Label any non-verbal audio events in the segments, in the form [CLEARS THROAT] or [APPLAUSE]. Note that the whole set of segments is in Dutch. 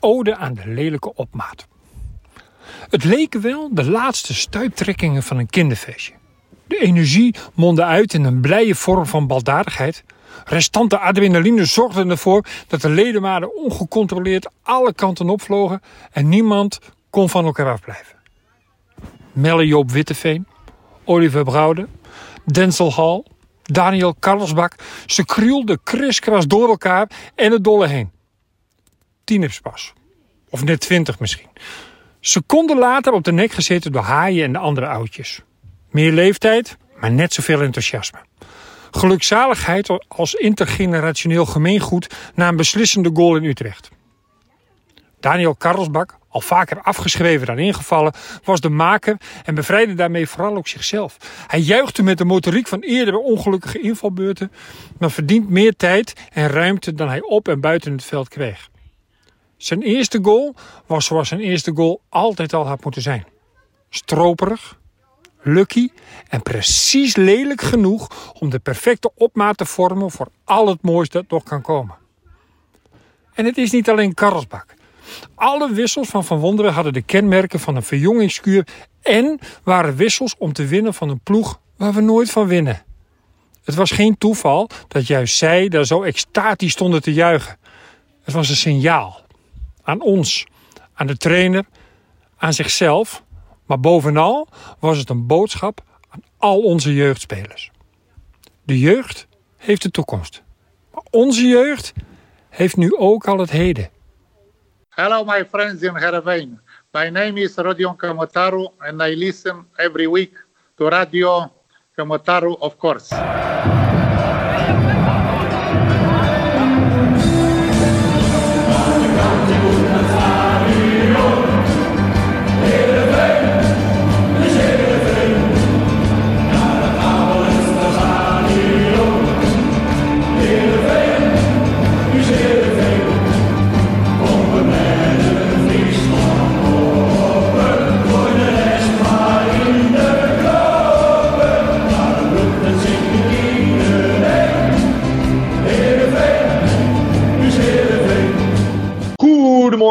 ode aan de lelijke opmaat. Het leken wel de laatste stuiptrekkingen van een kinderfeestje. De energie mondde uit in een blije vorm van baldadigheid. Restante adrenaline zorgden ervoor dat de ledematen ongecontroleerd alle kanten opvlogen en niemand kon van elkaar afblijven. Melle Joop Witteveen, Oliver Brouwde, Denzel Hall, Daniel Karlsbak. Ze krioelden kriskras door elkaar en het dolle heen. Tieners pas. Of net twintig misschien. Seconden later op de nek gezeten door haaien en de andere oudjes. Meer leeftijd, maar net zoveel enthousiasme. Gelukzaligheid als intergenerationeel gemeengoed na een beslissende goal in Utrecht. Daniel Karlsbak, al vaker afgeschreven dan ingevallen, was de maker en bevrijdde daarmee vooral ook zichzelf. Hij juichte met de motoriek van eerdere ongelukkige invalbeurten, maar verdient meer tijd en ruimte dan hij op en buiten het veld kreeg. Zijn eerste goal was zoals zijn eerste goal altijd al had moeten zijn. Stroperig, lucky en precies lelijk genoeg om de perfecte opmaat te vormen voor al het moois dat nog kan komen. En het is niet alleen Karlsbak. Alle wissels van Van Wonderen hadden de kenmerken van een verjongingskuur en waren wissels om te winnen van een ploeg waar we nooit van winnen. Het was geen toeval dat juist zij daar zo extatisch stonden te juichen. Het was een signaal. Aan ons, aan de trainer, aan zichzelf. Maar bovenal was het een boodschap aan al onze jeugdspelers. De jeugd heeft de toekomst. Maar onze jeugd heeft nu ook al het heden. Hello, my friends in Heerenveen. My name is Rodion Kamotaru and I listen every week to Radio Kamotaru, of course.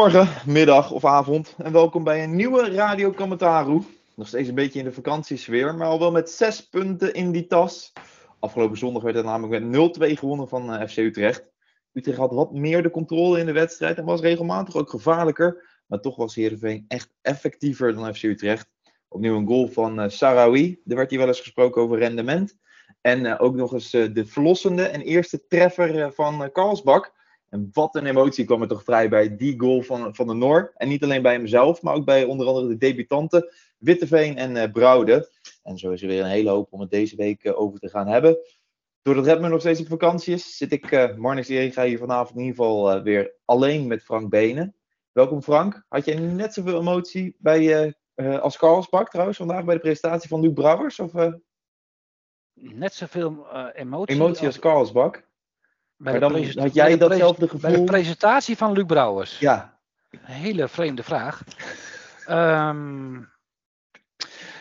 Goedemorgen, middag of avond en welkom bij een nieuwe Radio. Nog steeds een beetje in de vakantiesfeer, maar al wel met zes punten in die tas. Afgelopen zondag werd het namelijk met 0-2 gewonnen van eh, FC Utrecht. Utrecht had wat meer de controle in de wedstrijd en was regelmatig ook gevaarlijker. Maar toch was Heerenveen echt effectiever dan FC Utrecht. Opnieuw een goal van uh, Sarawi. Er werd hier wel eens gesproken over rendement. En uh, ook nog eens de verlossende en eerste treffer van Karlsbak. En wat een emotie kwam er toch vrij bij die goal van, van de Noor. En niet alleen bij hemzelf, maar ook bij onder andere de debutanten Witteveen en uh, Brouwde. En zo is er weer een hele hoop om het deze week uh, over te gaan hebben. Doordat Redmond nog steeds op vakantie is, zit ik, uh, Marnix Eringa, hier vanavond in ieder geval weer alleen met Frank Benen. Welkom Frank. Had jij net zoveel emotie bij, als Karlsbak trouwens vandaag bij de presentatie van Luc Brouwers? Of, Net zoveel emotie? Emotie als Karlsbak? Bij maar dan had jij datzelfde gevoel? Bij de presentatie van Luc Brouwers. Ja. Een hele vreemde vraag. um,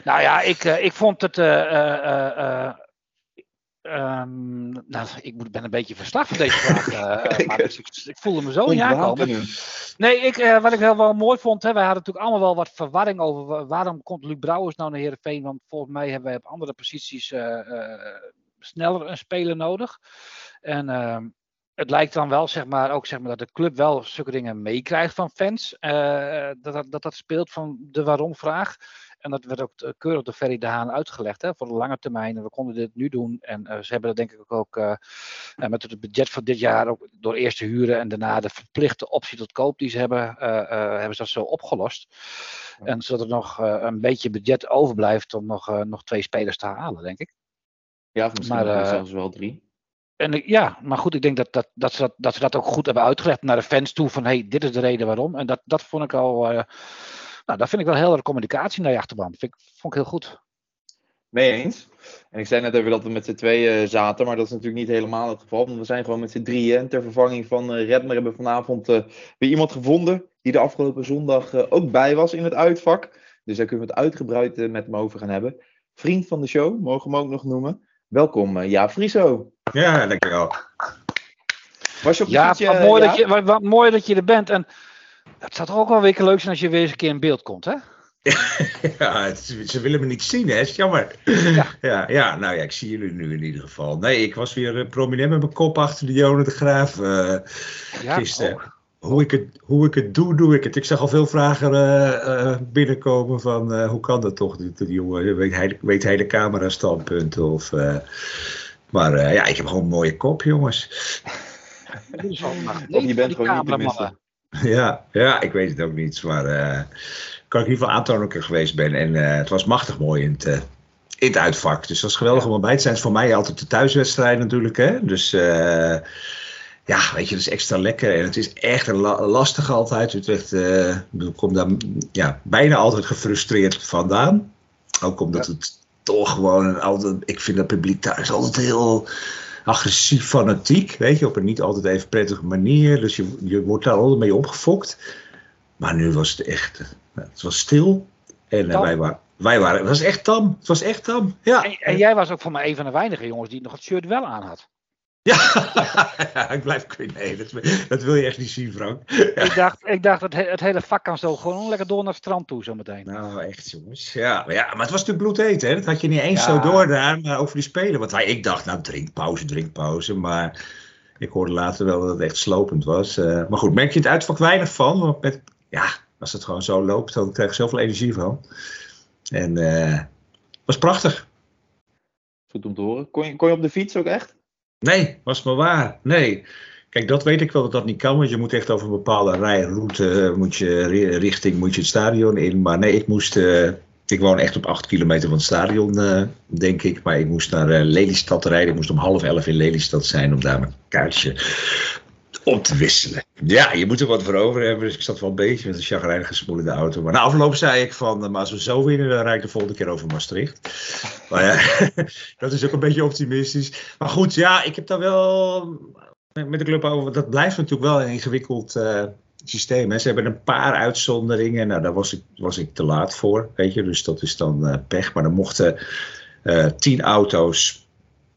nou ja, ik, uh, ik vond het. Uh, uh, um, nou, ik ben een beetje verslag van deze vraag. [LAUGHS] maar dus ik, ik, voelde me zo niet aankomen. Nee, ik, wat ik wel, wel mooi vond. Hè, wij hadden natuurlijk allemaal wel wat verwarring over waarom komt Luc Brouwers nou naar Heerenveen. Want volgens mij hebben wij op andere posities sneller een speler nodig. En uh, het lijkt dan wel, zeg maar, ook zeg maar, dat de club wel zulke dingen meekrijgt van fans. Uh, dat, dat, dat dat speelt van de waarom-vraag. En dat werd ook keurig door Ferry de Haan uitgelegd hè, voor de lange termijn. En we konden dit nu doen. En uh, ze hebben dat denk ik ook uh, met het budget van dit jaar ook door eerst te huren en daarna de verplichte optie tot koop die ze hebben, uh, hebben ze dat zo opgelost. Ja. En zodat er nog een beetje budget overblijft om nog, nog twee spelers te halen, denk ik. Ja, of misschien maar, zelfs wel drie. En ja, maar goed, ik denk dat, dat, dat, ze dat, dat ze dat ook goed hebben uitgelegd naar de fans toe. Van hey, dit is de reden waarom. En dat, dat vond ik al. Uh, nou, dat vind ik wel heldere communicatie naar je achterban. Vind ik, vond ik heel goed. Mee eens. En ik zei net even dat we met z'n tweeën zaten, maar dat is natuurlijk niet helemaal het geval. Want we zijn gewoon met z'n drieën. En ter vervanging van uh, Redmer hebben we vanavond uh, weer iemand gevonden die de afgelopen zondag uh, ook bij was in het uitvak. Dus daar kunnen we het uitgebreid met hem over gaan hebben. Vriend van de show, mogen we hem ook nog noemen. Welkom, Jaap Frieso. Ja, dankjewel. Was je op ja, wat mooi, ja? Dat je, wat, wat mooi dat je er bent. En Dat zou toch ook wel weer leuk zijn als je weer eens een keer in beeld komt, hè? [LAUGHS] ja, het ze willen me niet zien, hè? Is jammer. Ja. [LAUGHS] Ja, ja, nou ja, ik zie jullie nu in ieder geval. Nee, ik was weer eh, prominent met mijn kop achter de Jonen de Graaf. eh, Ja, Gisteren. oh. Hoe, ik het, hoe ik het doe, doe ik het. Ik zag al veel vragen eh, eh, binnenkomen van eh, hoe kan dat toch? Die, die jongen weet hij, weet hij de camera standpunten? Of, eh, maar eh, ja, ik heb gewoon een mooie kop, jongens. [LAUGHS] Of je bent gewoon niet te cameramannen. [LAUGHS] Ja, ja, ik weet het ook niet. Maar eh kan ik in ieder geval aantonen dat ik er geweest ben. En eh, het was machtig mooi in het, in het uitvak. Dus dat is geweldig Ja. om erbij te zijn. Het is voor mij altijd de thuiswedstrijd natuurlijk. Hè? Dus eh, ja, weet je, dat is extra lekker. En het is echt een la- lastig altijd. Utrecht eh, ik bedoel, komt daar ja, bijna altijd gefrustreerd vandaan. Ook omdat het toch gewoon een altijd... Ik vind dat publiek thuis altijd heel agressief fanatiek. Weet je, op een niet altijd even prettige manier. Dus je, je wordt daar altijd mee opgefokt. Maar nu was het echt... eh, Het was stil. En eh, wij, waren, wij waren... Het was echt tam. Het was echt tam. Ja. En, en jij was ook voor mij een van de weinige jongens die nog het shirt wel aan had. [LAUGHS] Ja, ik blijf... Nee, dat, dat wil je echt niet zien, Frank. Ik dacht, ik dacht het, he- het hele vak kan zo gewoon lekker door naar het strand toe zometeen. Nou, echt jongens. Ja, maar, ja, maar het was natuurlijk bloedheet, hè. Dat had je niet eens Ja. zo door daar, maar over die spelen. Want wij, ik dacht, nou, drinkpauze, drinkpauze. Maar ik hoorde later wel dat het echt slopend was. Eh, maar goed, merk je het uitvak weinig van. Want met, ja, als het gewoon zo loopt, dan krijg je zoveel energie van. En eh, het was prachtig. Goed om te horen. Kon je, kon je op de fiets ook echt? Nee, was maar waar. Nee. Kijk, dat weet ik wel dat dat niet kan, want je moet echt over een bepaalde rijroute, eh, moet je ri- richting, moet je het stadion in. Maar nee, ik moest, eh, ik woon echt op acht kilometer van het stadion, eh, denk ik. Maar ik moest naar Lelystad rijden. Ik moest om half elf in Lelystad zijn om daar mijn kaartje op te wisselen. Ja, je moet er wat voor over hebben, dus ik zat wel een beetje met een chagrijnige smoel in de auto. Maar na afloop zei ik van, eh, maar als we zo winnen, dan rijd ik de volgende keer over Maastricht. [LAUGHS] Maar ja, [LAUGHS] dat is ook een beetje optimistisch. Maar goed, ja, ik heb daar wel met de club over. Dat blijft natuurlijk wel een ingewikkeld eh, systeem. Hè. Ze hebben een paar uitzonderingen. Nou, daar was ik, was ik te laat voor, weet je. Dus dat is dan eh, pech. Maar er mochten tien auto's.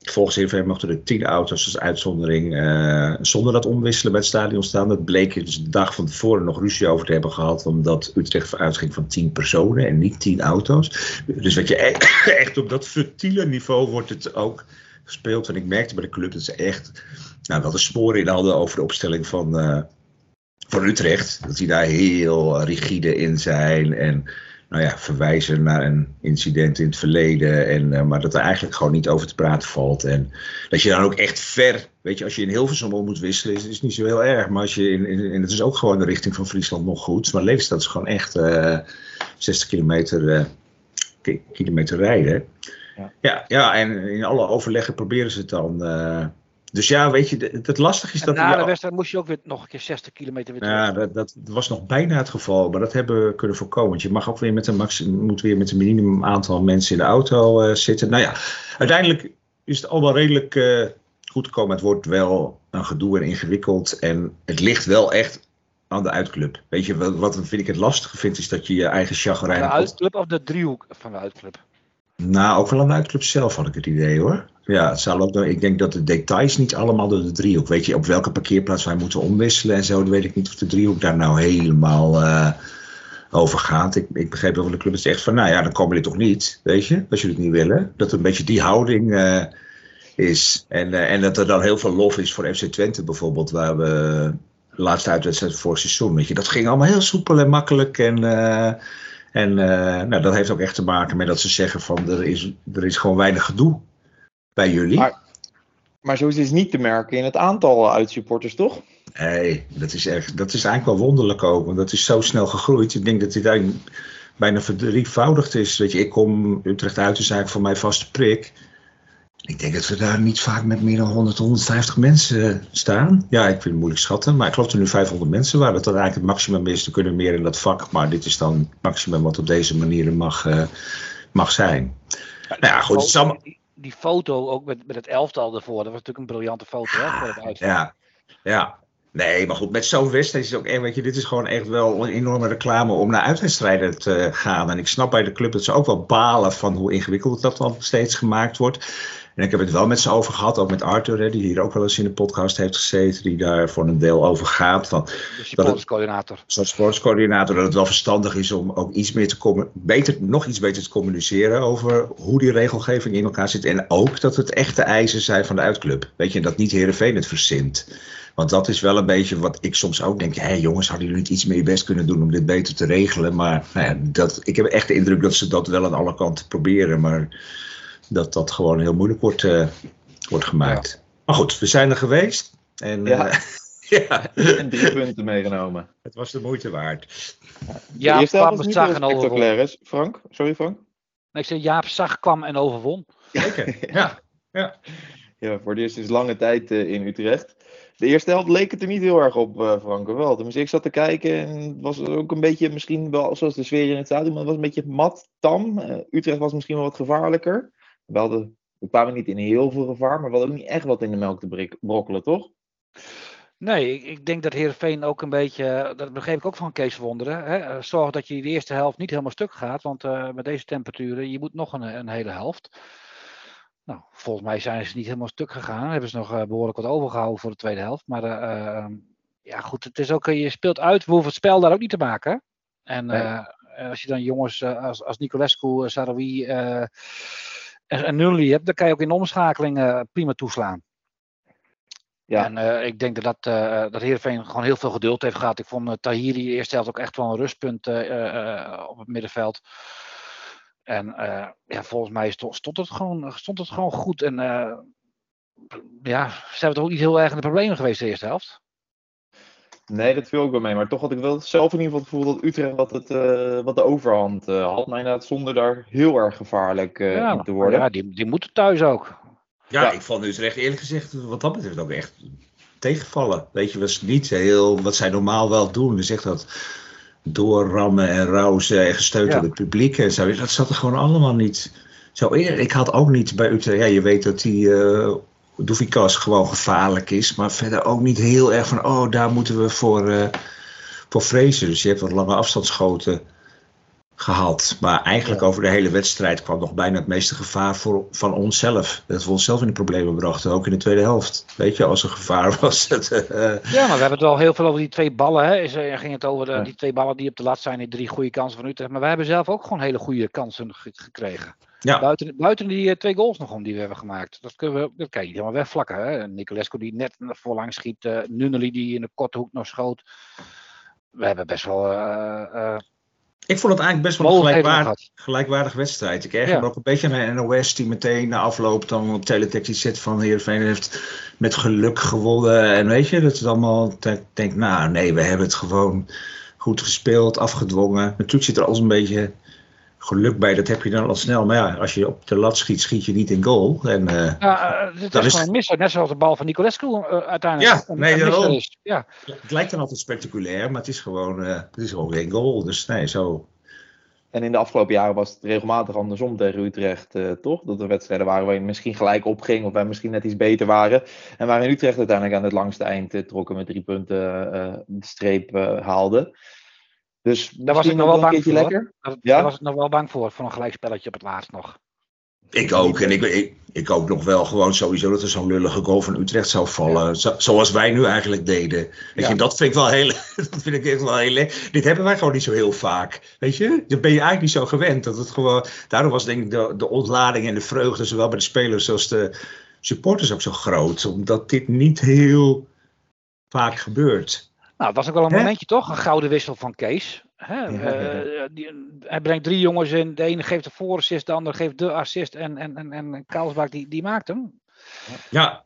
Volgens EVM mochten er tien auto's als uitzondering eh, zonder dat omwisselen bij het stadion staan. Dat bleek dus de dag van tevoren nog ruzie over te hebben gehad. Omdat Utrecht uitging van tien personen en niet tien auto's. Dus weet je, e- [COUGHS] echt op dat futiele niveau wordt het ook gespeeld. En ik merkte bij de club dat ze echt nou, wel de sporen in hadden over de opstelling van, eh, van Utrecht. Dat die daar heel rigide in zijn. En nou ja, verwijzen naar een incident in het verleden. En, eh, maar dat er eigenlijk gewoon niet over te praten valt. En dat je dan ook echt ver. Weet je, als je in Hilversum om moet wisselen, is, is niet zo heel erg. Maar als je in, in, en het is ook gewoon de richting van Friesland nog goed. Maar Lelystad is gewoon echt eh 60 kilometer, eh, ki- kilometer rijden. Ja. Ja, ja, en in alle overleggen proberen ze het dan. Dus ja, weet je, het, het lastige is En dat. na ja, de wedstrijd moest je ook weer nog een keer 60 kilometer weer terug. ja, dat, dat was nog bijna het geval, maar dat hebben we kunnen voorkomen. Want je mag ook weer met een, maximum, moet weer met een minimum aantal mensen in de auto eh, zitten. Nou ja, uiteindelijk is het allemaal redelijk eh, goed gekomen. Het wordt wel een gedoe en ingewikkeld. En het ligt wel echt aan de uitclub. Weet je, wat, wat vind ik het lastige vind, is dat je je eigen chagrijn... de uitclub of de driehoek van de uitclub? Nou, ook wel aan de uitclub zelf had ik het idee hoor. Ja, het zal ook, ik denk dat de details niet allemaal door de driehoek. Weet je, op welke parkeerplaats wij moeten omwisselen en zo. Weet ik niet of de driehoek daar nou helemaal eh, over gaat. Ik, ik begreep wel van de club het zegt van, nou ja, dan komen jullie toch niet. Weet je, als jullie het niet willen. Dat er een beetje die houding eh, is. En, eh, en dat er dan heel veel lof is voor FC Twente bijvoorbeeld. Waar we de laatste uitwedstrijd voor seizoen. Weet je, dat ging allemaal heel soepel en makkelijk. En, en nou, dat heeft ook echt te maken met dat ze zeggen van er is, er is gewoon weinig gedoe bij jullie. Maar- Maar zo is het niet te merken in het aantal uitsupporters, toch? Nee, dat is, echt, dat is eigenlijk wel wonderlijk ook. Want dat is zo snel gegroeid. Ik denk dat dit eigenlijk bijna verdrievoudigd is. Weet je, ik kom Utrecht uit, is eigenlijk voor mij vaste prik. Ik denk dat we daar niet vaak met meer dan 100, 150 mensen staan. Ja, ik vind het moeilijk schatten. Maar ik geloof dat er nu 500 mensen waren. Dat dat eigenlijk het maximum is. Er kunnen meer in dat vak. Maar dit is dan het maximum wat op deze manier mag, eh, mag zijn. Nou ja, goed. Het is allemaal, Die, foto ook met, met het elftal ervoor, dat was natuurlijk een briljante foto hè, voor het. Ja, ja. Nee, maar goed, met zo'n wedstrijd is het ook echt, weet je, dit is gewoon echt wel een enorme reclame om naar uitwedstrijden te gaan. En ik snap bij de club dat ze ook wel balen van hoe ingewikkeld dat dan steeds gemaakt wordt. En ik heb het wel met ze over gehad, ook met Arthur, hè, die hier ook wel eens in de podcast heeft gezeten, die daar voor een deel over gaat. Van, De supporterscoördinator. zoals sportscoördinator, dat het wel verstandig is om ook iets meer te beter, nog iets beter te communiceren over hoe die regelgeving in elkaar zit. En ook dat het echte eisen zijn van de uitclub. Weet je, dat niet Heerenveen het verzint. Want dat is wel een beetje wat ik soms ook denk. Hé jongens, hadden jullie niet iets meer je best kunnen doen om dit beter te regelen? Maar nou ja, dat, ik heb echt de indruk dat ze dat wel aan alle kanten proberen. Maar dat dat gewoon heel moeilijk wordt, eh, wordt gemaakt. Maar goed, we zijn er geweest. En Ja. eh, [LAUGHS] ja, En drie punten meegenomen. het was de moeite waard. Jaap Eerste helft kwam, was niet zag en overwon. is. Frank? Sorry Frank? Nee, ik zei, Jaap zag, kwam en overwon. Zeker. [LAUGHS] Ja. Ja, voor het eerst is lange tijd eh, in Utrecht. De eerste helft leek het er niet heel erg op, eh Frank. of Wel. Tenminste, ik zat te kijken en het was ook een beetje, misschien wel zoals de sfeer in het stadion, maar het was een beetje mat, tam. Utrecht was misschien wel wat gevaarlijker. We, hadden, we kwamen niet in heel veel gevaar, maar we hadden ook niet echt wat in de melk te brokkelen, toch? Nee, ik, ik denk dat Heerenveen ook een beetje, dat begreep ik ook van Kees Wonderen. Hè, eh, zorg dat je de eerste helft niet helemaal stuk gaat, want eh, met deze temperaturen, je moet nog een, een hele helft. Nou, volgens mij zijn ze niet helemaal stuk gegaan. Hebben ze nog eh, behoorlijk wat overgehouden voor de tweede helft. Maar eh, eh, ja, goed, het is ook, je speelt uit. We hoeven het spel daar ook niet te maken. En Nee. als je dan jongens als, als Nicolescu, Sarawi en, en Nulli hebt, dan kan je ook in de omschakeling eh, prima toeslaan. Ja. En eh, ik denk dat, dat, eh dat Heerenveen gewoon heel veel geduld heeft gehad. Ik vond uh, Tahiri de eerste helft ook echt wel een rustpunt uh, uh, op het middenveld. En uh, ja, volgens mij stond, stond, het gewoon, stond het gewoon goed. En uh, ja, ze hebben toch ook niet heel erg in de problemen geweest de eerste helft. Nee, dat viel ook wel mee. Maar toch had ik wel zelf in ieder geval het gevoel dat Utrecht wat, het, uh, wat de overhand uh, had. Maar inderdaad, zonder daar heel erg gevaarlijk uh, ja, in te worden. Ja, die, die moeten thuis ook. Ja, ja, ik vond Utrecht eerlijk gezegd wat dat betreft ook echt tegenvallen. Weet je, was niet heel wat zij normaal wel doen. Dus echt dat doorrammen en rauzen en gesteund ja. door het publiek en zo. Dat zat er gewoon allemaal niet zo in. Ik had ook niet bij Utrecht, ja, je weet dat die uh, Doefikas gewoon gevaarlijk is, maar verder ook niet heel erg van, oh, daar moeten we voor, uh, voor vrezen. Dus je hebt wat lange afstandsschoten gehad. Maar eigenlijk ja. over de hele wedstrijd kwam nog bijna het meeste gevaar voor, van onszelf. Dat we onszelf in de problemen brachten, ook in de tweede helft. Weet je, als er gevaar [LAUGHS] was. Het, uh... Ja, maar we hebben het wel heel veel over die twee ballen. Hè. Is, uh, ging het over de, ja. die twee ballen die op de lat zijn, die drie goede kansen van Utrecht. Maar wij hebben zelf ook gewoon hele goede kansen ge gekregen. Ja. Buiten, buiten die uh, twee goals nog om die we hebben gemaakt. Dat, kunnen we, dat kan je niet helemaal wegvlakken. Hè. Nicolescu die net voorlang schiet. Uh, Nunnely die in de korte hoek nog schoot. We hebben best wel... Uh, ik vond het eigenlijk best wel een gelijkwaardig, gelijkwaardig wedstrijd. Ik erger ja. me ook een beetje aan de NOS die meteen na afloop dan op teletext zet van Heerenveen heeft met geluk gewonnen. En weet je, dat het allemaal denkt, nou nee, we hebben het gewoon goed gespeeld, afgedwongen. Natuurlijk zit er als een beetje geluk bij, dat heb je dan al snel. Maar ja, als je op de lat schiet, schiet je niet in goal. En, uh, ja, uh, dit is gewoon een misser, net zoals de bal van Nicolescu uh, uiteindelijk. Ja, nee, een dat is. Ja. Het lijkt dan altijd spectaculair, maar het is gewoon, het is gewoon geen goal. Dus nee, zo. En in de afgelopen jaren was het regelmatig andersom tegen Utrecht, toch? Dat er wedstrijden waren waarin misschien gelijk opging of wij misschien net iets beter waren. En waarin Utrecht uiteindelijk aan het langste eind trokken met drie punten de streep haalde. Dus daar was ik nog wel bang voor. Lekker. Daar, ja? daar was ik nog wel bang voor, voor een gelijkspelletje op het laatst nog. Ik ook. En ik, ik, ik ook nog wel gewoon sowieso dat er zo'n lullige goal van Utrecht zou vallen. Ja. Zo, zoals wij nu eigenlijk deden. Weet ja. je, dat vind ik wel heel, [LAUGHS] dat vind ik echt wel heel Dit hebben wij gewoon niet zo heel vaak. Weet je, dat ben je eigenlijk niet zo gewend. Dat het gewoon, daarom was denk ik de, de ontlading en de vreugde, zowel bij de spelers als de supporters ook zo groot. Omdat dit niet heel vaak gebeurt. Nou, het was ook wel een momentje toch? Een gouden wissel van Kees. Hè? Uh, die, hij brengt drie jongens in. De ene geeft de voorassist, de andere geeft de assist. En, en, en, en Kaalsbak die, die maakt hem. Ja.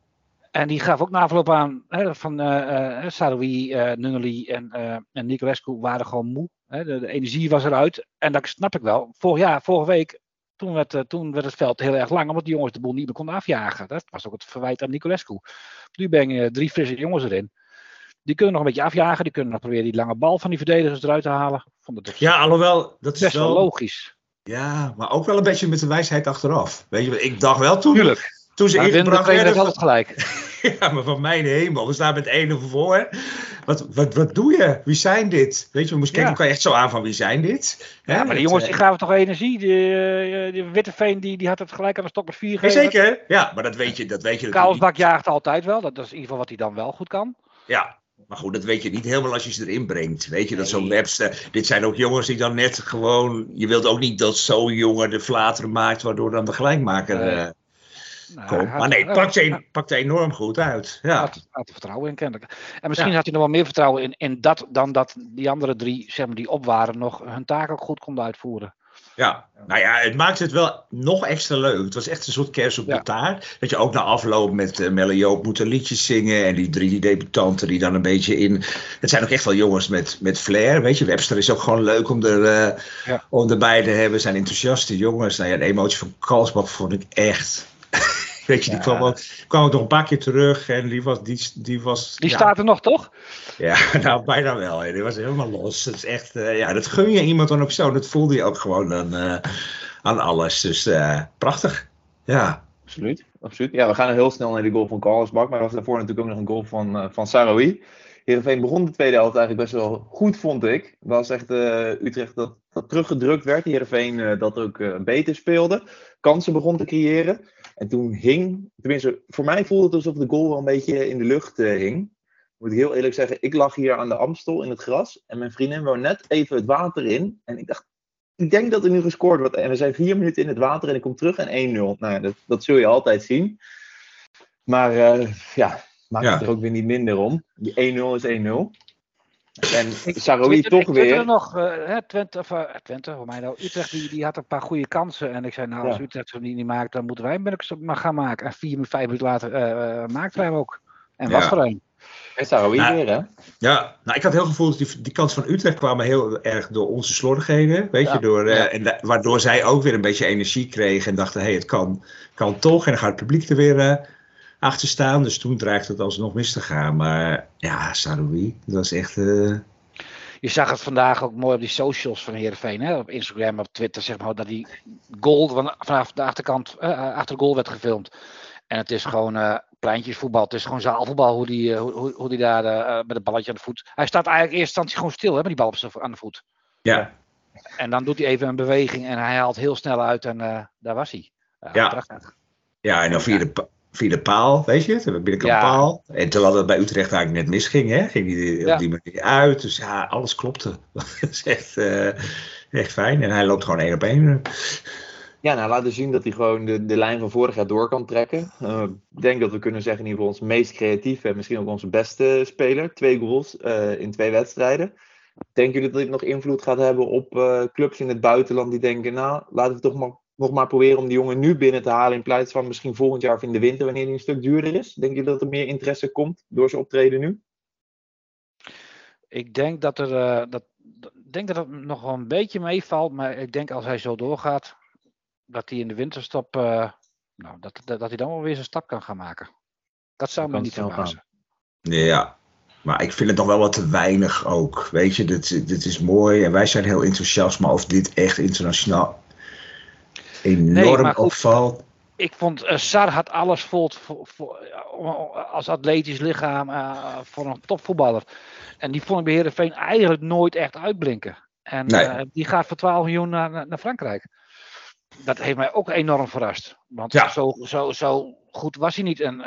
En die gaf ook na afloop aan hè, van uh, uh, Saroui, Nunnely en, en Nicolescu waren gewoon moe. Hè? De, de, energie was eruit. En dat snap ik wel. Vorig jaar, vorige week, toen werd, toen werd het veld heel erg lang. Omdat die jongens de boel niet meer konden afjagen. Dat was ook het verwijt aan Nicolescu. Nu ben je drie frisse jongens erin. Die kunnen nog een beetje afjagen. Die kunnen nog proberen die lange bal van die verdedigers eruit te halen. Vond het ja, alhoewel, dat is best wel logisch. Ja, maar ook wel een beetje met de wijsheid achteraf. Weet je, ik dacht wel toen. Tuurlijk. toen ze Maar de ingebracht werden... altijd gelijk. [LAUGHS] Ja, maar van mijn hemel, we staan met 1 voor. Wat, wat, wat doe je? Wie zijn dit? Weet je, we moesten Ja. kijken elkaar echt zo aan van wie zijn dit? Ja, maar die jongens eh, die gaven toch energie. Die, eh, die Witteveen die, die had het gelijk aan de stok met vier Ja, gegeven. zeker, ja, maar dat weet je, dat weet je. Kaalsbak jaagt altijd wel. Dat is in ieder geval wat hij dan wel goed kan. Ja, maar goed, dat weet je niet helemaal als je ze erin brengt. Weet je, dat zo'n. Webster... Dit zijn ook jongens die dan net gewoon... Je wilt ook niet dat zo'n jongen de flateren maakt... waardoor dan de gelijkmaker eh, Nou, komt. Maar nee, pakt hij, pakt hij enorm goed uit. Ja, had, had er vertrouwen in kennelijk. En misschien had hij nog wel meer vertrouwen in, in dat dan dat die andere drie, zeg maar, die op waren, nog hun taak ook goed konden uitvoeren. Ja. Nou ja, het maakt het wel nog extra leuk. Het was echt een soort kerst op Ja. de taart. Dat je ook na afloop met uh, Melle Joop moet een liedjes zingen. En die drie debutanten die dan een beetje in... Het zijn ook echt wel jongens met, met flair. Weet je, Webster is ook gewoon leuk om, er, eh, Ja. om erbij te hebben. Zijn enthousiaste jongens. Nou ja, de emotie van Kalsbak vond ik echt... Weet je, die kwam, ook, kwam ook nog een paar keer terug. En die was... Die, die, was Die ja, staat er nog, toch? Ja, [LAUGHS] nou bijna wel. hè. Die was helemaal los. Dat is echt... eh, ja, dat gun je iemand dan ook zo. Dat voelde je ook gewoon aan, eh, aan alles. Dus eh, prachtig. Ja. Absoluut, absoluut. Ja, we gaan heel snel naar die goal van Carlsbak. Maar er was daarvoor natuurlijk ook nog een goal van, eh van Saroui. Heerenveen begon de tweede helft eigenlijk best wel goed, vond ik. Het was echt eh, Utrecht dat, dat teruggedrukt werd. Heerenveen eh dat ook beter speelde. Kansen begon te creëren. En toen hing, tenminste voor mij voelde het alsof de goal wel een beetje in de lucht eh, hing. Moet ik heel eerlijk zeggen, ik lag hier aan de Amstel in het gras. En mijn vriendin wou net even het water in. En ik dacht, ik denk dat er nu gescoord wordt. En we zijn vier minuten in het water en ik kom terug en 1-0. Nou ja, dat, dat zul je altijd zien. Maar eh, ja, maakt Ja. het er ook weer niet minder om. Die 1-0 is 1-0. En Saroui toch ik weer. nog, eh, hè, Twente, of, eh, Twente, voor mij nou, Utrecht die, die had een paar goede kansen. En ik zei, nou, als Ja. Utrecht ze die niet maakt, dan moeten wij hem maar gaan maken. En vier, vijf minuten later eh eh, maakte hij hem ook. En Ja. was er een. En Saroui Nou, weer, hè? Ja, nou, ik had heel gevoel dat die, die kans van Utrecht kwamen heel erg door onze slordigheden. Weet Ja, je, door, eh, ja. en da- waardoor zij ook weer een beetje energie kregen en dachten: hé, hey, het kan, kan toch. En dan gaat het publiek er weer eh, achter staan. Dus toen dreigde het alsnog mis te gaan. Maar ja, Saroui, dat was echt. eh, Je zag het vandaag ook mooi op die socials van Heerenveen. Hè? Op Instagram, op Twitter, zeg maar. Dat die goal van, vanaf de achterkant, eh, achter de goal werd gefilmd. En het is gewoon eh pleintjesvoetbal. Het is gewoon zaalvoetbal hoe die, hoe, hoe, die daar met het balletje aan de voet. Hij staat eigenlijk in eerste instantie gewoon stil hè, met die bal op zijn, aan de voet. ja, En dan doet hij even een beweging en hij haalt heel snel uit en daar was hij. Ja, Ja. prachtig. ja, en dan via de, via de paal, weet je, de binnenkant Ja. paal. En terwijl dat bij Utrecht eigenlijk net misging, hè, ging hij Ja. op die manier uit. Dus ja, alles klopte. [LAUGHS] dat is echt, eh, echt fijn. En hij loopt gewoon één op één. Ja, nou laten zien dat hij gewoon de, de lijn van vorig jaar door kan trekken. Eh, ik denk dat we kunnen zeggen in ieder geval ons meest creatieve en misschien ook onze beste speler. Twee goals eh, in twee wedstrijden. Denken jullie dat dit nog invloed gaat hebben op clubs in het buitenland die denken, nou laten we toch maar, nog maar proberen om die jongen nu binnen te halen in plaats van misschien volgend jaar of in de winter wanneer hij een stuk duurder is? Denk je dat er meer interesse komt door zijn optreden nu? Ik denk dat er eh, dat, denk dat het nog wel een beetje meevalt, maar ik denk als hij zo doorgaat, dat hij in de winterstop, eh, nou, dat, dat, dat hij dan wel weer zijn stap kan gaan maken. Dat zou me niet verbazen. Ja, maar ik vind het nog wel wat te weinig ook. Weet je, dit, dit is mooi en wij zijn heel enthousiast, maar of dit echt internationaal enorm goed. opvalt. Ik vond, eh, Sar had alles vol eh, als atletisch lichaam eh, voor een topvoetballer. En die vond ik bij Heerenveen eigenlijk nooit echt uitblinken. En Nee. die gaat voor 12 miljoen naar, naar Frankrijk. Dat heeft mij ook enorm verrast. Want Ja. zo, zo, zo goed was hij niet. En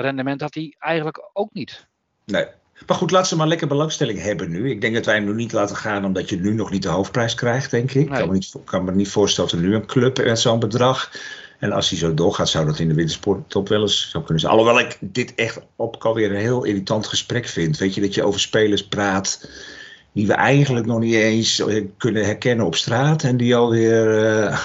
rendement had hij eigenlijk ook niet. Nee. Maar goed, laat ze maar lekker belangstelling hebben nu. Ik denk dat wij hem nu niet laten gaan omdat je nu nog niet de hoofdprijs krijgt, denk ik. Ik Nee. kan me, niet, kan me niet voorstellen dat er nu een club met zo'n bedrag. En als hij zo doorgaat, zou dat in de wintersport top wel eens zou kunnen zijn. Alhoewel ik dit echt op alweer een heel irritant gesprek vind. Weet je, dat je over spelers praat die we eigenlijk nog niet eens kunnen herkennen op straat. En die alweer, eh,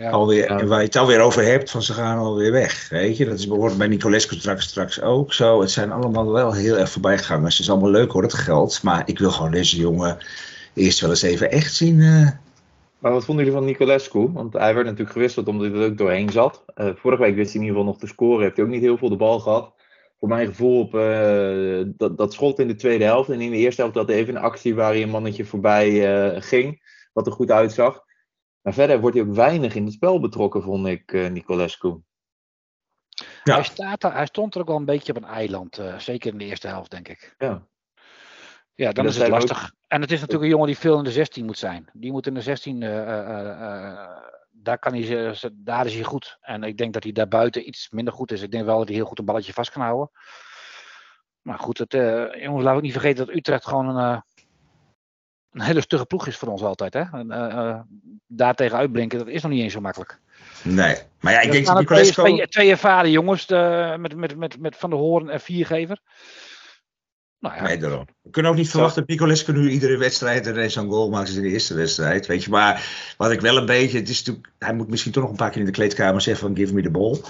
Ja. alweer waar je het alweer over hebt, van ze gaan alweer weg. Weet je, dat is bijvoorbeeld bij Nicolescu straks, straks ook zo. Het zijn allemaal wel heel erg voorbijgangers. Het is allemaal leuk hoor, het geld. Maar ik wil gewoon deze jongen eerst wel eens even echt zien. eh. Maar wat vonden jullie van Nicolescu? Want hij werd natuurlijk gewisseld omdat hij er ook doorheen zat. Eh, vorige week wist hij in ieder geval nog te scoren. Heeft hij ook niet heel veel de bal gehad. Voor mijn gevoel op eh, dat, dat schot in de tweede helft. En in de eerste helft had hij even een actie waar hij een mannetje voorbij eh, ging. Wat er goed uitzag. Maar verder wordt hij ook weinig in het spel betrokken, vond ik, eh, Nicolescu. Ja. Hij, staat daar, hij stond er ook wel een beetje op een eiland. eh, zeker in de eerste helft, denk ik. Ja. Ja, dan is het ook- lastig. En het is natuurlijk een jongen die veel in de 16 moet zijn. Die moet in de 16, eh, eh, daar, kan hij, daar is hij goed. En ik denk dat hij daarbuiten iets minder goed is. Ik denk wel dat hij heel goed een balletje vast kan houden. Maar goed, het, eh, jongens, laten we ook niet vergeten dat Utrecht gewoon een, eh, een hele stugge ploeg is voor ons altijd. Hè? En, eh, eh, daar tegen uitblinken, dat is nog niet eens zo makkelijk. Nee. Maar ja, ik denk dat twee, Nicolesco... twee, twee ervaren jongens eh, met, met, met, met Van der Hoorn en Viergever. Nou ja, Nee, daarom. We kunnen ook niet verwachten dat Nicolescu nu iedere wedstrijd er zo'n goal maakt als in de eerste wedstrijd. Weet je, maar wat ik wel een beetje, het is natuurlijk, hij moet misschien toch nog een paar keer in de kleedkamer zeggen van give me the ball.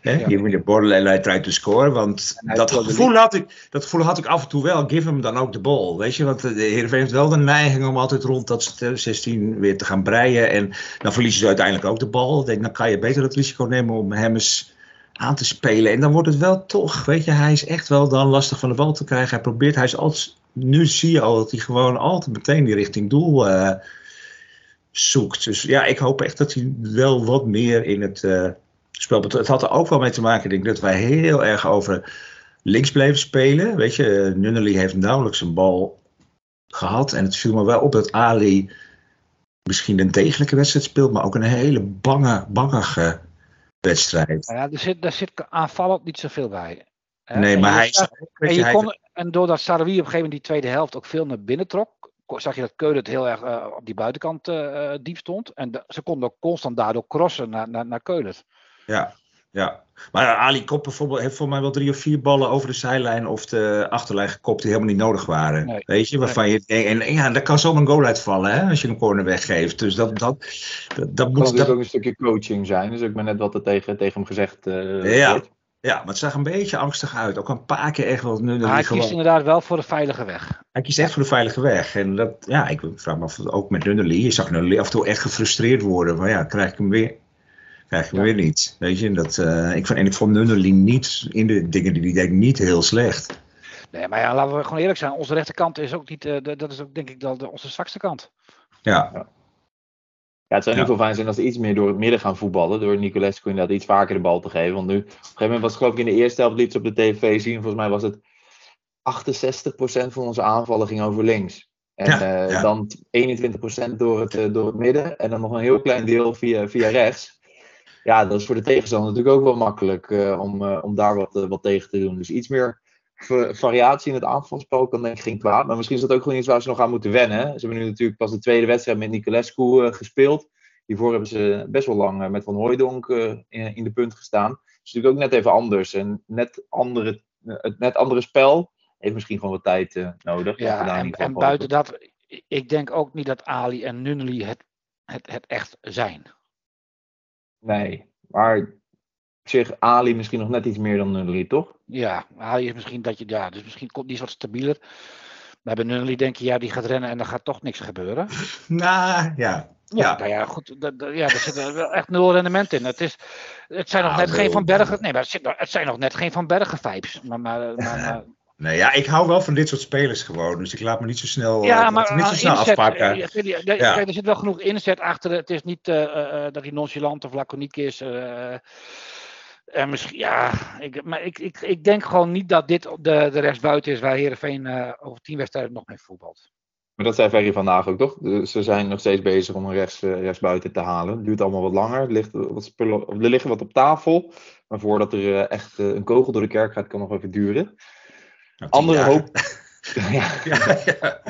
Hè? Ja. Give me the ball and I try to score. Want hij dat gevoel, had ik, dat gevoel had ik af en toe wel. Give hem dan ook de ball. Weet je, want de Heerenveen heeft wel de neiging om altijd rond dat 16 weer te gaan breien. En dan verliezen ze uiteindelijk ook de bal. Dan kan je beter het risico nemen om hem eens aan te spelen. En dan wordt het wel toch, weet je, hij is echt wel dan lastig van de bal te krijgen. Hij probeert, hij is altijd, nu zie je al dat hij gewoon altijd meteen die richting doel eh, zoekt. Dus ja, ik hoop echt dat hij wel wat meer in het eh, spel. Het had er ook wel mee te maken, denk ik, dat wij heel erg over links bleven spelen. Weet je, Nunnally heeft nauwelijks een bal gehad. En het viel me wel op dat Ali misschien een degelijke wedstrijd speelt, maar ook een hele bange, bangige wedstrijd. Nou ja, er zit, daar zit aanvallend niet zoveel bij. Hè? Nee, En maar je hij zag- En, je, hij- kon, en doordat Sarawi op een gegeven moment die tweede helft ook veel naar binnen trok, zag je dat Keulen het heel erg eh, op die buitenkant eh, diep stond. En de- ze konden ook constant daardoor crossen naar, naar, naar Keulen. Ja, ja. Maar Ali Kop bijvoorbeeld heeft voor mij wel drie of vier ballen over de zijlijn of de achterlijn gekopt die helemaal niet nodig waren. Nee. Weet je, waarvan je en ja, daar kan zomaar een goal uitvallen hè, als je een corner weggeeft. Dus dat, dat, dat, dat kan moet. natuurlijk Dat, ook een stukje coaching zijn. Dus ik ben net wat er tegen, tegen hem gezegd eh, Ja. wordt. ja, maar het zag een beetje angstig uit. Ook een paar keer echt wel. Nu, Maar hij gewoon, kiest inderdaad wel voor de veilige weg. hij kiest echt voor de veilige weg. En dat, ja, ik vraag me af, ook met Nunnally. Je zag Nunnally af en toe echt gefrustreerd worden. Van ja, krijg ik hem weer? Krijg ik hem Ja. weer niet? Weet je, en dat, eh, ik vond, en ik vond Nunnally niet, in de dingen die hij deed, niet heel slecht. Nee, maar ja, laten we gewoon eerlijk zijn. Onze rechterkant is ook niet, eh, de- dat is ook denk ik de- onze zwakste kant. Ja, Ja, het zou Ja. niet veel fijn zijn als ze iets meer door het midden gaan voetballen. Door Nicolescu inderdaad iets vaker de bal te geven. Want nu, op een gegeven moment was het geloof ik in de eerste helft liet ze op de tv zien. Volgens mij was het 68% van onze aanvallen ging over links. En Ja, eh, ja. dan 21% door het, door het midden. En dan nog een heel klein deel via, via rechts. Ja, dat is voor de tegenstander natuurlijk ook wel makkelijk eh, om, eh, om daar wat, eh, wat tegen te doen. Dus iets meer va- variatie in het aanvalspel kan denk ik geen kwaad. Maar misschien is dat ook gewoon iets waar ze nog aan moeten wennen. Hè? Ze hebben nu natuurlijk pas de tweede wedstrijd met Nicolescu gespeeld. Hiervoor hebben ze best wel lang met Van Hooijdonk in, in de punt gestaan. Dat is natuurlijk ook net even anders. En net andere, het net andere spel heeft misschien gewoon wat tijd nodig. Ja, en, buiten dat, ik denk ook niet dat Ali en Nunnely het, het, het echt zijn. Nee, maar op zich Ali misschien nog net iets meer dan Nulli, toch? Ja, Ali is misschien dat je, ja, dus misschien komt die wat stabieler. Maar bij Nunnely denk je, ja, die gaat rennen en er gaat toch niks gebeuren. [LAUGHS] nou ja. Ja. Nou ja, goed, ja, er zit wel echt nul rendement in. Het, is, het zijn nog Ah, net geen. Van Bergen, nee, maar het, zit, nog- het zijn nog net geen Van Bergen vibes. Maar, maar, maar, [LAUGHS] maar- Nee, ja, ik hou wel van dit soort spelers gewoon. Dus ik laat me niet zo snel, ja, eh, maar niet zo uh, snel inzet, afpakken. eh, ja, kijk, er zit wel genoeg inzet achter. Het is niet eh, eh, eh, dat hij nonchalant of laconiek is. eh, en misschien, ja, ik, maar ik, ik, ik denk gewoon niet dat dit de, de rechtsbuiten is waar Heerenveen eh over tien wedstrijden nog mee voetbalt. Maar dat zei Ferry vandaag ook, toch? Ze zijn nog steeds bezig om een rechts, eh, rechtsbuiten te halen. Het duurt allemaal wat langer. Er, ligt wat spullen, er liggen wat op tafel. Maar voordat er eh, echt eh, een kogel door de kerk gaat, kan nog even duren. Nou, Andere hoop, [LAUGHS] ja, Ja, ja.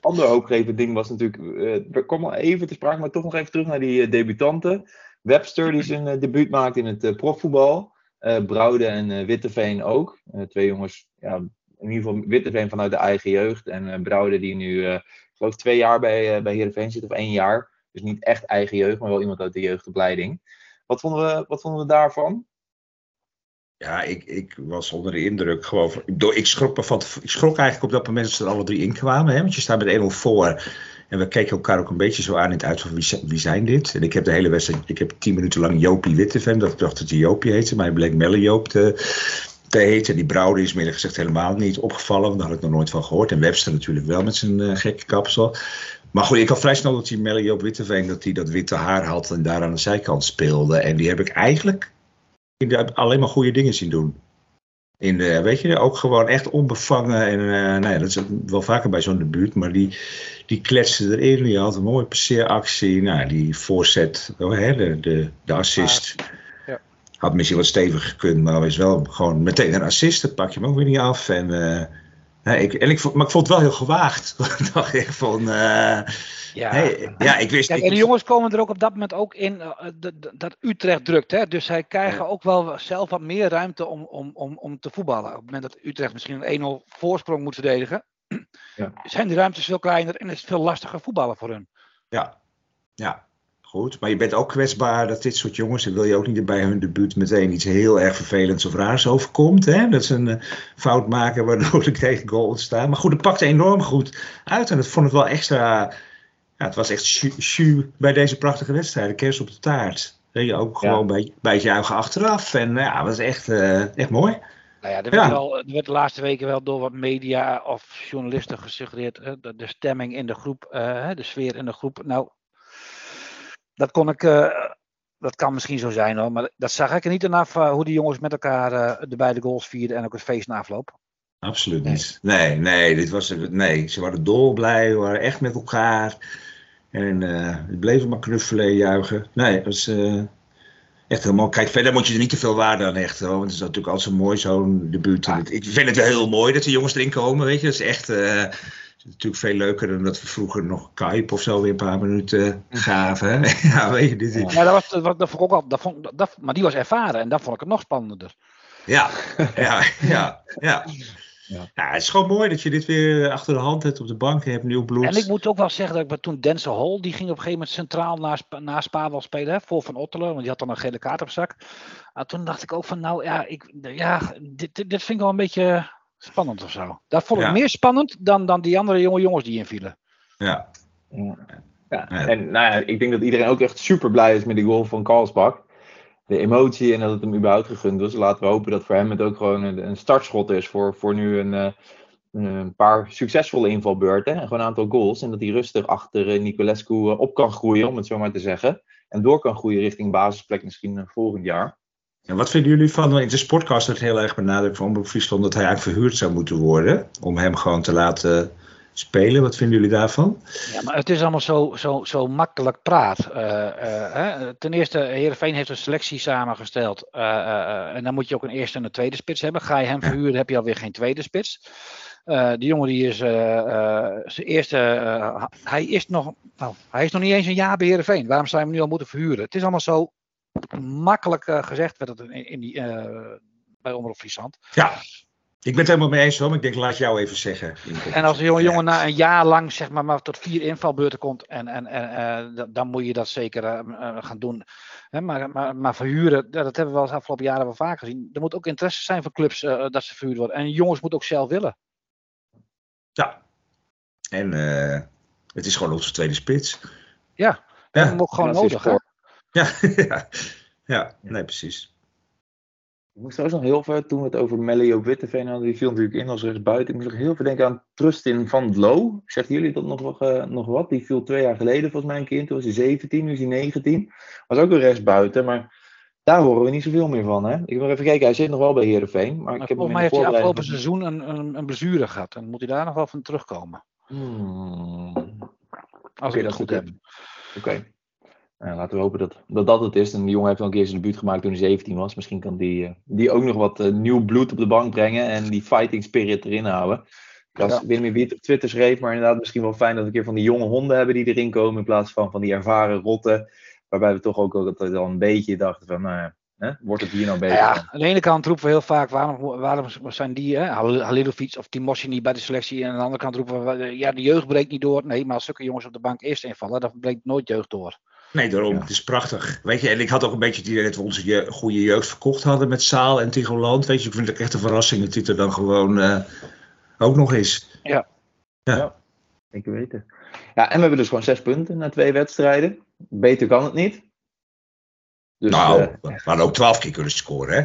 ander hoopgevend ding was natuurlijk. eh er kwam al even te sprake, maar toch nog even terug naar die eh, debutanten. Webster die zijn eh, debuut maakt in het eh, profvoetbal. Eh Brouwde en eh, Witteveen ook. Eh, twee jongens, ja, in ieder geval Witteveen vanuit de eigen jeugd. En eh Brouwde die nu, eh, ik geloof twee jaar bij, eh bij Heerenveen zit, of één jaar. Dus niet echt eigen jeugd, maar wel iemand uit de jeugdopleiding. Wat vonden we, wat vonden we daarvan? Ja, ik, ik was onder de indruk gewoon. van- Ik, schrok van, ik schrok eigenlijk op dat moment dat ze er alle drie in kwamen. Hè? Want je staat met 1-0 voor. En we keken elkaar ook een beetje zo aan in het uit van wie, zi- wie zijn dit? En ik heb de hele wedstrijd, ik heb tien minuten lang Jopie Witteveen, dat ik dacht dat hij Jopie heette, maar hij bleek Melle Joop te, te heten. En die Brouwde is eerlijk gezegd helemaal niet opgevallen, want daar had ik nog nooit van gehoord. En Webster natuurlijk wel met zijn eh, gekke kapsel. Maar goed, ik had vrij snel dat die Melle Joop Witteveen, dat hij dat witte haar had en daar aan de zijkant speelde. En die heb ik eigenlijk alleen maar goede dingen zien doen. In de, weet je, ook gewoon echt onbevangen. En uh, nou ja, dat is wel vaker bij zo'n debuut. Maar die, die kletste erin. Die had een mooie passeeractie. Nou, die voorzet, oh, hè, de, de, de assist. Ja. Had misschien wat steviger gekund. Maar is wel gewoon meteen een assist. Dat pak je hem ook weer niet af. En, uh, nee, ik, en ik, maar ik vond het wel heel gewaagd. [LAUGHS] ik dacht echt van... Uh, Ja. hey, ja, ik wist... Kijk, ik, en de jongens komen er ook op dat moment ook in uh, dat Utrecht drukt. Hè? Dus zij krijgen ook wel zelf wat meer ruimte om, om, om, om te voetballen. Op het moment dat Utrecht misschien een 1-0 voorsprong moet verdedigen, Ja. [CLEARS THROAT] zijn die ruimtes veel kleiner en is het veel lastiger voetballen voor hun. Ja, ja, goed. Maar je bent ook kwetsbaar dat dit soort jongens, dan wil je ook niet bij hun debuut meteen iets heel erg vervelends of raars overkomt. Hè? Dat ze een uh, fout maken waardoor ik [LAUGHS] tegen goal ontstaan. Maar goed, het pakte enorm goed uit en dat vond ik wel extra. Ja, het was echt chu bij deze prachtige wedstrijd. Kerst op de taart. Je ook gewoon ja. bij, bij het juichen achteraf. En ja, dat was echt, uh, echt mooi. Nou ja, er werd, wel, er werd de laatste weken wel door wat media of journalisten gesuggereerd. Hè, de, de stemming in de groep, uh, de sfeer in de groep. Nou, dat kon ik. Uh, dat kan misschien zo zijn hoor. Maar dat zag ik er niet vanaf hoe die jongens met elkaar de beide goals vierden en ook het feest na afloop. Absoluut niet. Nee, nee, dit was, nee, ze waren dolblij, waren echt met elkaar. En het bleven maar knuffelen en juichen. Nee, dat was uh, echt helemaal. Kijk, verder moet je er niet te veel waarde aan hechten. Hoor, want het is natuurlijk altijd zo mooi, zo'n debuut. Ik vind het wel heel mooi dat de jongens erin komen. Weet je, dat is echt. Uh, natuurlijk veel leuker dan dat we vroeger nog Kuip of zo weer een paar minuten gaven. Hè? [LAUGHS] ja, weet je, dit is... ja, dat was, dat, dat vond ik ook al. Dat vond, dat, maar die was ervaren en dat vond ik het nog spannender. Ja, ja, ja, ja. [LAUGHS] Ja. ja, het is gewoon mooi dat je dit weer achter de hand hebt op de bank. Je hebt nieuw bloed. En ik moet ook wel zeggen dat ik toen Denzel Hall, die ging op een gegeven moment centraal naast, naast Pavel spelen, hè, voor Van Ottelen, want die had dan een gele kaart op zak. Uh, toen dacht ik ook van, nou ja, ik, ja dit, dit vind ik wel een beetje spannend of zo. Dat vond ik ja. meer spannend dan, dan die andere jonge jongens die invielen. Ja. ja. ja. En nou ja, ik denk dat iedereen ook echt super blij is met die goal van Karlsbak de emotie en dat het hem überhaupt gegund was. Laten we hopen dat voor hem het ook gewoon een, een startschot is voor, voor nu een, uh, een paar succesvolle invalbeurten en gewoon een aantal goals. En dat hij rustig achter uh, Nicolescu uh, op kan groeien, om het zo maar te zeggen. En door kan groeien richting basisplek misschien volgend jaar. En wat vinden jullie van, in de sportcast het heel erg benadrukt van Omroep Friesland dat hij eigenlijk verhuurd zou moeten worden. Om hem gewoon te laten spelen. Wat vinden jullie daarvan? Ja, maar het is allemaal zo, zo, zo makkelijk praat. Uh, uh, hè? Ten eerste, Heerenveen heeft een selectie samengesteld. Uh, en dan moet je ook een eerste en een tweede spits hebben. Ga je hem verhuren, heb je alweer geen tweede spits. die jongen die is zijn eerste. hij, is nog, nou, hij is nog niet eens een jaar bij Heerenveen. Waarom zou je hem nu al moeten verhuren? Het is allemaal zo makkelijk gezegd, werd het in, in die, bij Omroep Friesland. Ja. Ik ben het helemaal mee eens, hoor. Ik denk, laat jou even zeggen. En als een jonge jongen na een jaar lang zeg maar, maar tot vier invalbeurten komt, en, en, en uh, dan moet je dat zeker uh, gaan doen. Hè, maar, maar, maar verhuren, dat hebben we wel de afgelopen jaren wel vaak gezien. Er moet ook interesse zijn van clubs uh, dat ze verhuurd worden. En jongens moeten ook zelf willen. Ja. En het is gewoon onze tweede spits. Ja, ja. en ook gewoon nodig. Hè? Ja, [LAUGHS] ja. ja, nee, precies. Ik moest trouwens nog heel ver, toen we het over Melly op Witteveen hadden, die viel natuurlijk in als rechtsbuiten. Ik moest nog heel veel denken aan Trustin van Lo. Zeggen jullie dat nog, uh, nog wat? Die viel twee jaar geleden volgens mij een keer. Toen was hij 17, nu is hij 19. Was ook een rechtsbuiten, maar daar horen we niet zoveel meer van. Hè? Ik heb nog even kijken, hij zit nog wel bij Heerenveen. Maar, maar ik heb volgens mij heeft hij afgelopen seizoen een, een, een blessure gehad. En moet hij daar nog wel van terugkomen. Hmm. Als okay, ik het goed heb. Oké. Okay. Nou, laten we hopen dat, dat dat het is. En die jongen heeft al een keer zijn debuut gemaakt toen hij 17 was. Misschien kan die, uh, die ook nog wat uh, nieuw bloed op de bank brengen. En die fighting spirit erin houden. Ik was, ja. weet niet meer wie het op Twitter schreef. Maar inderdaad misschien wel fijn dat we een keer van die jonge honden hebben die erin komen. In plaats van van die ervaren rotten. Waarbij we toch ook altijd al een beetje dachten van... Nou, hè, wordt het hier nou beter? Ja, aan de ene kant roepen we heel vaak... Waarom, waarom zijn die, hè, Halilovic of Timosje niet bij de selectie? En aan de andere kant roepen we... Ja, de jeugd breekt niet door. Nee, maar als zulke jongens op de bank eerst invallen... dan breekt nooit jeugd door. Nee, daarom. Ja. Het is prachtig. Weet je, en ik had ook een beetje het idee dat we onze je, goede jeugd verkocht hadden met Zaal en Tigoland. Weet je, ik vind het echt een verrassing dat dit er dan gewoon uh, ook nog is. Ja. Ja. ja. Ik weet het. Ja, en we hebben dus gewoon zes punten na twee wedstrijden. Beter kan het niet. Dus, nou, uh, we hadden ook twaalf keer kunnen scoren, hè?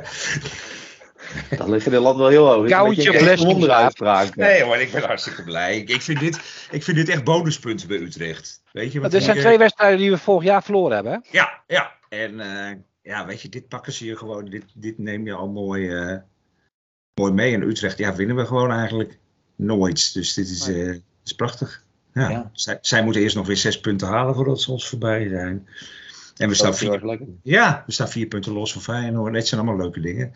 [LAUGHS] Dan lig je de lat wel heel hoog. Koudje uitspraak. Nee hoor, ik ben hartstikke blij. Ik, ik, vind dit, ik vind dit echt bonuspunten bij Utrecht. Weet je, wat er zijn twee wedstrijden die we vorig jaar verloren hebben. Hè? Ja, ja. En uh, ja, weet je, dit pakken ze je gewoon. Dit, dit neem je al mooi, eh, mooi mee. En Utrecht, ja, winnen we gewoon eigenlijk nooit. Dus dit is, eh, is prachtig. Ja. Ja. Zij, zij moeten eerst nog weer zes punten halen voordat ze ons voorbij zijn. En we staan, Dat vier, ja, we staan vier punten los van Feyenoord. Dit zijn allemaal leuke dingen.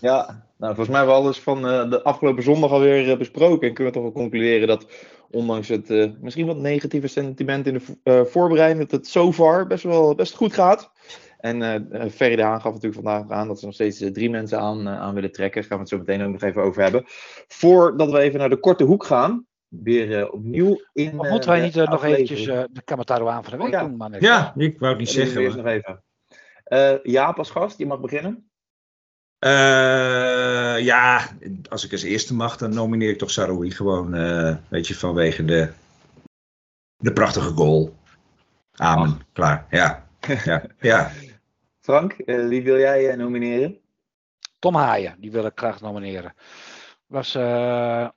Ja, nou, volgens mij hebben we alles van eh, de afgelopen zondag alweer eh, besproken. En kunnen we toch wel concluderen dat, ondanks het eh, misschien wat negatieve sentiment in de vo- voorbereiding, dat het far best wel best goed gaat. En eh, Ferry de Haan gaf natuurlijk vandaag aan dat ze nog steeds drie mensen aan, aan willen trekken. Daar gaan we het zo meteen ook nog even over hebben. Voordat we even naar de korte hoek gaan, weer eh, opnieuw in. Maar eh, moeten wij niet eh, nog eventjes eh, de Kamataro aan van de week Oh, ja. doen, man? Ja, ik wou het niet Dat zeggen. nog even. Eh Jaap als gast, je mag beginnen. Eh, ja, als ik als eerste mag, dan nomineer ik toch Saroui gewoon. eh, weet je, vanwege de, de prachtige goal. Amen. Klaar. Ja. ja. ja. [LAUGHS] Frank, wie wil jij eh, nomineren? Tom Haaien, die wil ik graag nomineren. Was eh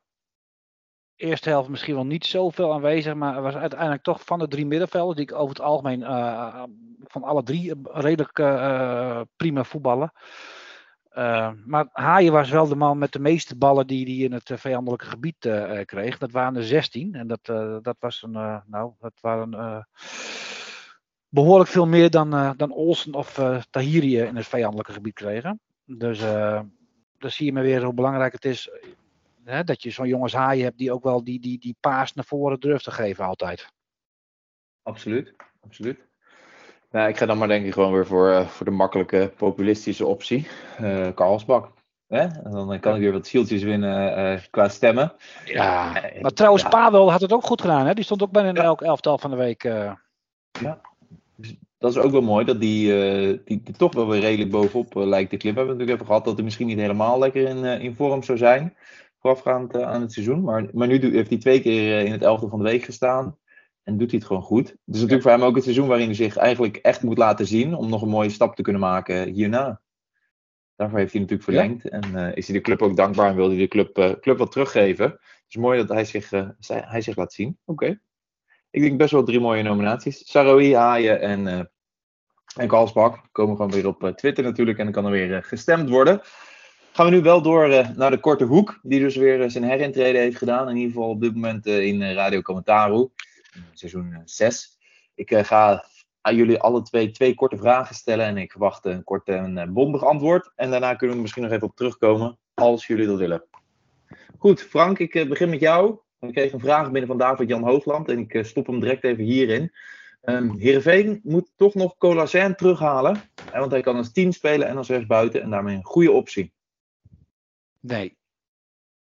eerste helft misschien wel niet zoveel aanwezig, maar was uiteindelijk toch van de drie middenvelden, die ik over het algemeen eh, van alle drie eh, redelijk eh, prima voetballen. Maar Haaien was wel de man met de meeste ballen die hij in het vijandelijke gebied kreeg. Dat waren er 16. En dat, dat was een, nou, dat waren eh, behoorlijk veel meer dan, dan Olsen of eh Tahiri in het vijandelijke gebied kregen. Dus dan zie je maar weer hoe belangrijk het is hè, dat je zo'n jongens haaien hebt die ook wel die, die, die paas naar voren durft te geven altijd. Absoluut, absoluut. Nou, ik ga dan maar denk ik gewoon weer voor, eh, voor de makkelijke populistische optie. eh Karlsbak. Hè? En dan kan ik weer wat zieltjes winnen eh, qua stemmen. Ja, maar trouwens, ja. Pavel had het ook goed gedaan. Hè? Die stond ook bijna in Ja. elk elftal van de week. eh. Dat is ook wel mooi, dat die, die, die toch wel weer redelijk bovenop lijkt te klimmen. We hebben natuurlijk even gehad dat hij misschien niet helemaal lekker in, in vorm zou zijn. Voorafgaand eh, aan het seizoen. Maar, maar nu heeft hij twee keer eh, in het elftal van de week gestaan. En doet hij het gewoon goed. Het is natuurlijk voor hem ook het seizoen waarin hij zich eigenlijk echt moet laten zien. Om nog een mooie stap te kunnen maken hierna. Daarvoor heeft hij natuurlijk verlengd. En eh, is hij de club ook dankbaar en wil hij de club, club wat teruggeven. Het is mooi dat hij zich, zij- hij zich laat zien. Oké. Ik denk best wel drie mooie nominaties. Saroui, Haaien en, en Kalsbak. Komen gewoon weer op Twitter natuurlijk. En dan kan er weer gestemd worden. Gaan we nu wel door eh, naar de korte hoek. Die dus weer eh, zijn herintrede heeft gedaan. In ieder geval op dit moment eh, in Radio Commentaru. Seizoen 6. Ik ga aan jullie alle twee twee korte vragen stellen. En ik verwacht een kort en bondig antwoord. En daarna kunnen we misschien nog even op terugkomen. Als jullie dat willen. Goed, Frank, ik begin met jou. Ik kreeg een vraag binnen van David Jan Hoogland. En ik stop hem direct even hierin. Um, Heerenveen moet toch nog Colacijn terughalen. Want hij kan als 10 spelen en als rechtsbuiten. En daarmee een goede optie. Nee.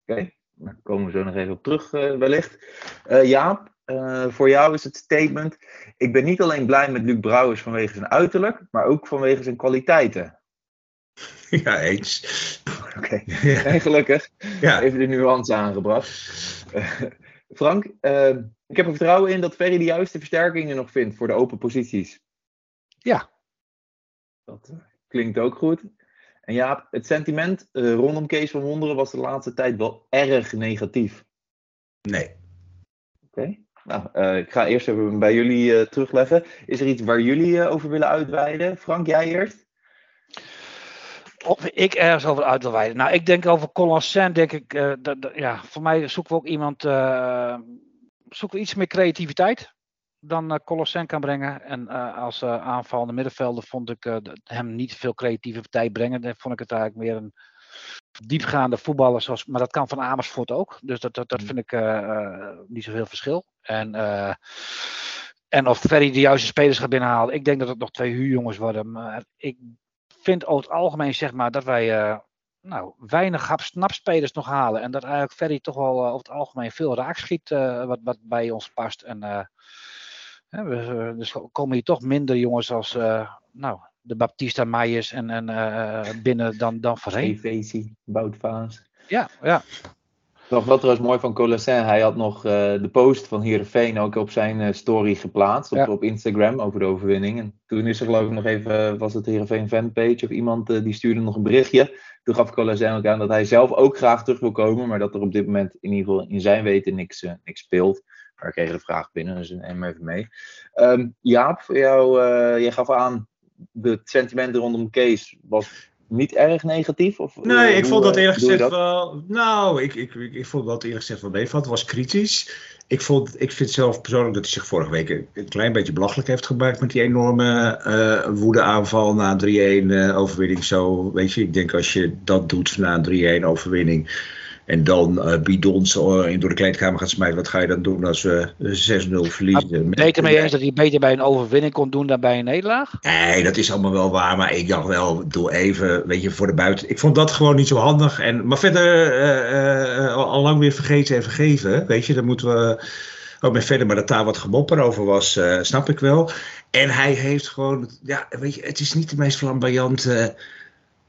Oké, daar komen we zo nog even op terug eh, wellicht. Eh, Jaap, eh, voor jou is het statement. Ik ben niet alleen blij met Luc Brouwers vanwege zijn uiterlijk. Maar ook vanwege zijn kwaliteiten. [LAUGHS] Ja, eens. Oké, [LAUGHS] Ja. [LAUGHS] en gelukkig. ja. Even de nuance aangebracht. Frank, ik heb er vertrouwen in dat Ferry de juiste versterkingen nog vindt voor de open posities. Ja. Dat klinkt ook goed. En Jaap, het sentiment eh, rondom Kees van Wonderen was de laatste tijd wel erg negatief. Nee. Oké. Nou, eh, ik ga eerst even bij jullie eh, terugleggen. Is er iets waar jullie eh, over willen uitweiden? Frank, jij eerst? Of ik ergens over uit wil wijden. Nou, ik denk over Colin denk ik, eh, dat, dat- ja, voor mij zoeken we ook iemand, eh, zoeken we iets meer creativiteit dan uh, kan brengen. En eh, als uh, aanvallende middenvelder vond ik hem niet veel creativiteit brengen. Dan vond ik het eigenlijk meer een diepgaande voetballer, zoals, maar dat kan van Amersfoort ook. Dus dat, dat, dat vind ik niet zoveel verschil. En, en of Ferry de juiste spelers gaat binnenhalen, ik denk dat het nog twee huurjongens worden. Maar ik vind over het algemeen zeg maar dat wij uh, nou, weinig snapspelers nog halen. En dat eigenlijk Ferry toch wel uh, over het algemeen veel raak schiet uh, wat, wat bij ons past. En we, dus komen hier toch minder jongens als nou, de Baptista Meijers en, en binnen dan, dan voorheen. EVC, Boutvaas. Ja, ja. Nog wel trouwens mooi van Colossin. Hij had nog uh, de post van Heerenveen ook op zijn uh, story geplaatst. Op, Ja. op Instagram over de overwinning. En toen is er geloof ik nog even, was het Heerenveen fanpage of iemand uh, die stuurde nog een berichtje. Toen gaf Colossin ook aan dat hij zelf ook graag terug wil komen. Maar dat er op dit moment in ieder geval in zijn weten niks, uh, niks speelt. Maar ik kreeg de vraag binnen, dus neem even mee. Um, Jaap, voor jou, uh, jij gaf aan de sentimenten rondom Kees was niet erg negatief? Of, Nee, ik vond dat eh, eerlijk gezegd dat? wel. Nou, ik, ik, ik, ik vond dat eerlijk gezegd wel meevalt. Het was kritisch. Ik, vond, ik vind zelf persoonlijk dat hij zich vorige week een, klein beetje belachelijk heeft gemaakt met die enorme eh woedeaanval na 3-1 eh, overwinning. Zo, weet je, ik denk als je dat doet na een 3-1 overwinning. En dan eh bidons eh, in door de kleedkamer gaat smijten. Wat ga je dan doen als we eh, 6-0 verliezen? Ben je het ermee eens dat hij beter bij een overwinning kon doen dan bij een nederlaag? Nee, dat is allemaal wel waar. Maar ik dacht wel, doe even, weet je, voor de buiten. Ik vond dat gewoon niet zo handig. En, maar verder, eh, eh, al, lang weer vergeten en vergeven. Weet je, daar moeten we ook mee verder. Maar dat daar wat gemopper over was, eh, snap ik wel. En hij heeft gewoon, ja, weet je, het is niet de meest flamboyante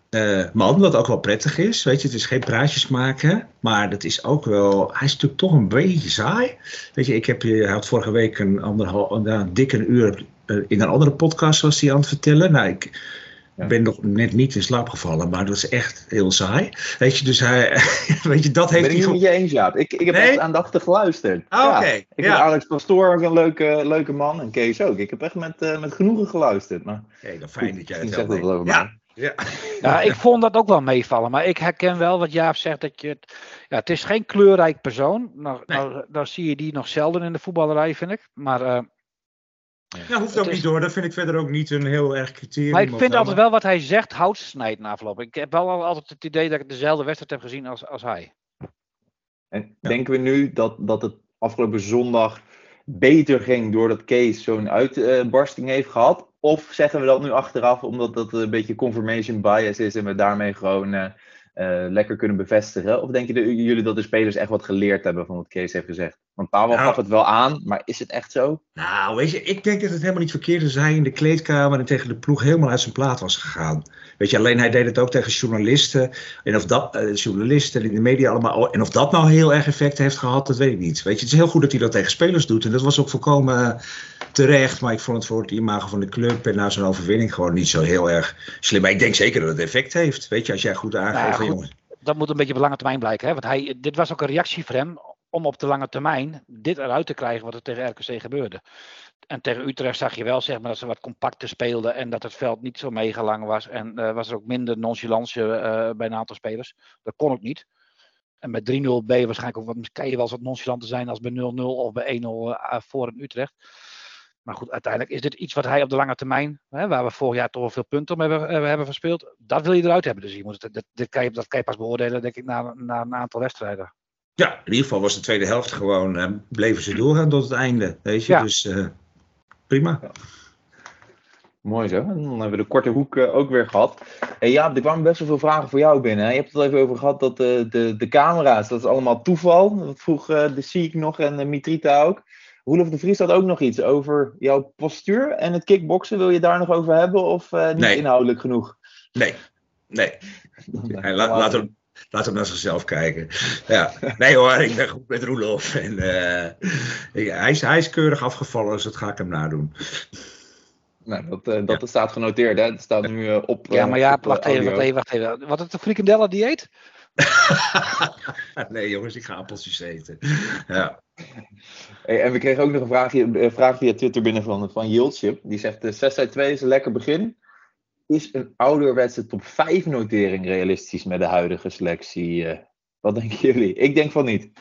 eh, man. Wat ook wel prettig is. Weet je, het is geen praatjes maken. Maar dat is ook wel, hij is natuurlijk toch een beetje saai. Weet je, ik heb je, had vorige week een anderhalf, een dikke uur eh, in een andere podcast was hij aan het vertellen. Nou, ik Ja. ben nog net niet in slaap gevallen, maar dat is echt heel saai. Weet je, dus hij, [LAUGHS] weet je, dat heeft Ben ik hij niet met je eens, Jaap. Ik, ik heb Nee? echt aandachtig geluisterd. Ah, Ja. oké, Ik ja. Alex Pastoor ook een leuke, leuke man. En Kees ook. Ik heb echt met, eh, met genoegen geluistd. Maar Oké, dan fijn dat jij het zegt dat over mij. Ja, ja. Ik vond dat ook wel meevallen. Maar ik herken wel wat Jaap zegt. Dat je het, ja, het is geen kleurrijk persoon. Nou, Nee. nou, dan zie je die nog zelden in de voetballerij, vind ik. Maar, eh, Ja, hoeft Het ook is- niet hoor. Dat vind ik verder ook niet een heel erg criterium. maar ik vind altijd wel wat hij zegt, houdt snijdt na afloop. Ik heb wel al- altijd het idee dat ik dezelfde wedstrijd heb gezien als, als hij. En Ja. denken we nu dat, dat het afgelopen zondag beter ging doordat Kees zo'n uitbarsting heeft gehad? Of zeggen we dat nu achteraf omdat dat een beetje confirmation bias is en we daarmee gewoon eh, eh, lekker kunnen bevestigen? Of denken de- jullie dat de spelers echt wat geleerd hebben van wat Kees heeft gezegd? Want Pavel Nou. gaf het wel aan, maar is het echt zo? Nou, weet je, ik denk dat het helemaal niet verkeerd is. Hij in de kleedkamer en tegen de ploeg helemaal uit zijn plaat was gegaan. Weet je, alleen hij deed het ook tegen journalisten. En of dat, eh, journalisten in de media allemaal. En of dat nou heel erg effect heeft gehad, dat weet ik niet. Weet je, het is heel goed dat hij dat tegen spelers doet. En dat was ook volkomen terecht. Maar ik vond het voor het imago van de club en na zo'n overwinning gewoon niet zo heel erg slim. Maar ik denk zeker dat het effect heeft. Weet je, als jij goed aangeeft Nou ja, van goed. jongens. Dat moet een beetje op lange termijn blijken. Hè? Want hij, dit was ook een reactie voor hem om op de lange termijn dit eruit te krijgen wat er tegen RKC gebeurde. En tegen Utrecht zag je wel zeg maar, dat ze wat compacter speelden en dat het veld niet zo mega lang was. En eh, was er ook minder nonchalance eh, bij een aantal spelers. Dat kon ook niet. En met 3-0 ben je waarschijnlijk ook wat, kan je wel eens wat nonchalanter zijn als bij 0-0 of bij 1-0 eh, voor een Utrecht. Maar goed, uiteindelijk is dit iets wat hij op de lange termijn, hè, waar we vorig jaar toch wel veel punten om hebben, eh, hebben verspeeld, dat wil je eruit hebben. Dus je moet het, dat, dat, kan je, dat kan je pas beoordelen, denk ik, na, na een aantal wedstrijden. Ja, in ieder geval was de tweede helft gewoon. eh, bleven ze doorgaan tot het einde. Weet je, Ja. dus eh, prima. Mooi zo. En dan hebben we de korte hoek ook weer gehad. Hey Jaap, er kwamen best wel veel vragen voor jou binnen. hè? Je hebt het al even over gehad dat de, de, de camera's, dat is allemaal toeval. Dat vroeg eh, de Siek nog en de Mitrita ook. Roelof de Vries had ook nog iets over jouw postuur en het kickboksen. Wil je daar nog over hebben of eh, niet Nee. inhoudelijk genoeg? Nee, nee. [LAUGHS] La- laat, hem, laat hem naar zichzelf kijken. Ja. Nee hoor, ik ben goed met Roelof. En, eh, ik- hij, is, hij is keurig afgevallen, dus dat ga ik hem nadoen. Nou, dat, eh, dat staat genoteerd, hè? Dat staat nu op. Ja, maar ja, op, wacht even, wacht even, wacht even. Wat is het, de frikandellen dieet? [LAUGHS] nee jongens, ik ga appeltjes eten. Ja. Hey, en we kregen ook nog een vraag, een vraag via Twitter binnen van, van Yieldship. Die zegt, de 6 uit 2 is een lekker begin. Is een ouderwetse top 5 notering realistisch met de huidige selectie? eh? wat denken jullie? Ik denk van niet.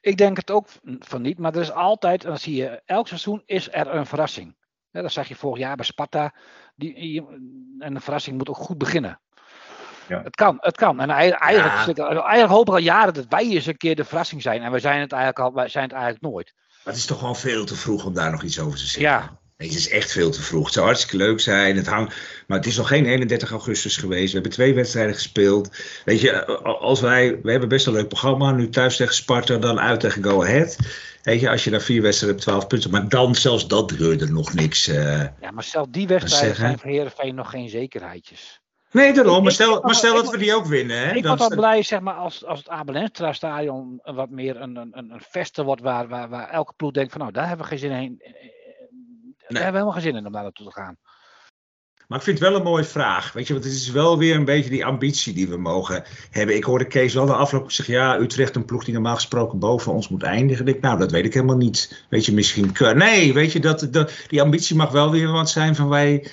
Ik denk het ook van niet, maar er is altijd, dan zie je, elk seizoen is er een verrassing. Dat zag je vorig jaar bij Sparta. Die, en de verrassing moet ook goed beginnen. Ja. Het kan, het kan. En ei- eigenlijk, Ja. eigenlijk hopen we al jaren dat wij eens een keer de verrassing zijn. En we zijn het eigenlijk, al, wij zijn het eigenlijk nooit. Maar het is toch gewoon veel te vroeg om daar nog iets over te zeggen. Ja, Nee, het is echt veel te vroeg. Het zou hartstikke leuk zijn. Het hangt, maar het is nog geen 31 augustus geweest. We hebben twee wedstrijden gespeeld. Weet je, als wij, we hebben best een leuk programma. Nu thuis tegen Sparta, dan uit tegen Go Ahead. Weet je, als je na vier wedstrijden hebt 12 punten. Maar dan zelfs dat gebeurde nog niks. eh. ja, maar zelfs die wedstrijden zijn voor Heerenveen nog geen zekerheidjes. Nee, daarom. Maar stel, maar stel dat we die ook winnen. Hè? Ik word sta- blij zeg maar, als, als het Abelenstra stadion wat meer een, een, een vesten wordt waar, waar, waar elke ploeg denkt van nou daar hebben we geen zin in. eh, Daar hebben we helemaal geen zin in om daar naartoe te gaan. Maar ik vind het wel een mooie vraag. Weet je, want het is wel weer een beetje die ambitie die we mogen hebben. Ik hoorde Kees wel de afloop zeggen: ja, Utrecht, een ploeg die normaal gesproken boven ons moet eindigen. Ik, nou, dat weet ik helemaal niet. Weet je, misschien. Nee, weet je, dat, dat, die ambitie mag wel weer wat zijn van wij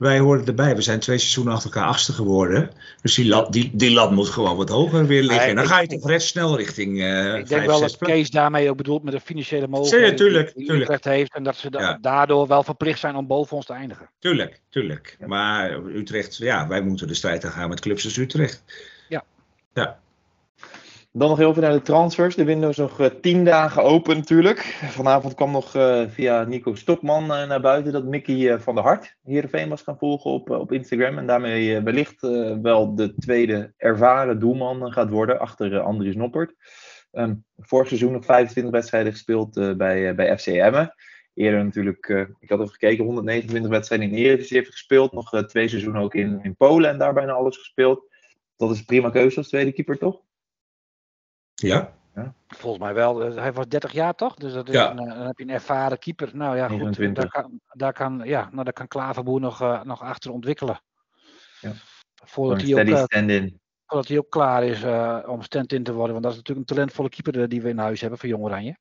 wij horen erbij. We zijn twee seizoenen achter elkaar achtste geworden. Dus die lat, die, die lat moet gewoon wat hoger weer liggen. en dan ga je toch red snel richting uh, Ik denk wel dat Kees daarmee ook bedoelt met de financiële mogelijkheden tuurlijk, die. Utrecht heeft. En dat ze da- Ja. daardoor wel verplicht zijn om boven ons te eindigen. Tuurlijk, tuurlijk. Maar Utrecht, ja, wij moeten de strijd aan gaan met clubs als Utrecht. Ja. Ja. Dan nog heel veel naar de transfers. De window is nog eh, tien dagen open natuurlijk. Vanavond kwam nog eh, via Nico Stokman eh, naar buiten dat Mickey van der Hart Heerenveen was gaan volgen op, op Instagram. En daarmee wellicht wel de tweede ervaren doelman gaat worden achter Andries Noppert. Ehm, vorig seizoen nog 25 wedstrijden gespeeld bij, bij FC Emmen. Eerder natuurlijk, ik had even gekeken, 129 wedstrijden in de Eredivisie heeft gespeeld. Nog twee seizoenen ook in, in Polen en daar bijna alles gespeeld. Dat is een prima keuze als tweede keeper, toch? Ja, Volgens mij wel. Eh, Hij was 30 jaar toch? Dus dat is Ja. een, eh, dan heb je een ervaren keeper. Nou ja, goed. 29. Daar kan, daar kan, ja, nou, daar kan Klaverboer nog, eh, nog achter ontwikkelen. Ja. Voordat, hij ook, stand-in. voordat hij ook klaar is om stand-in te worden. Want dat is natuurlijk een talentvolle keeper die we in huis hebben voor Jong Oranje.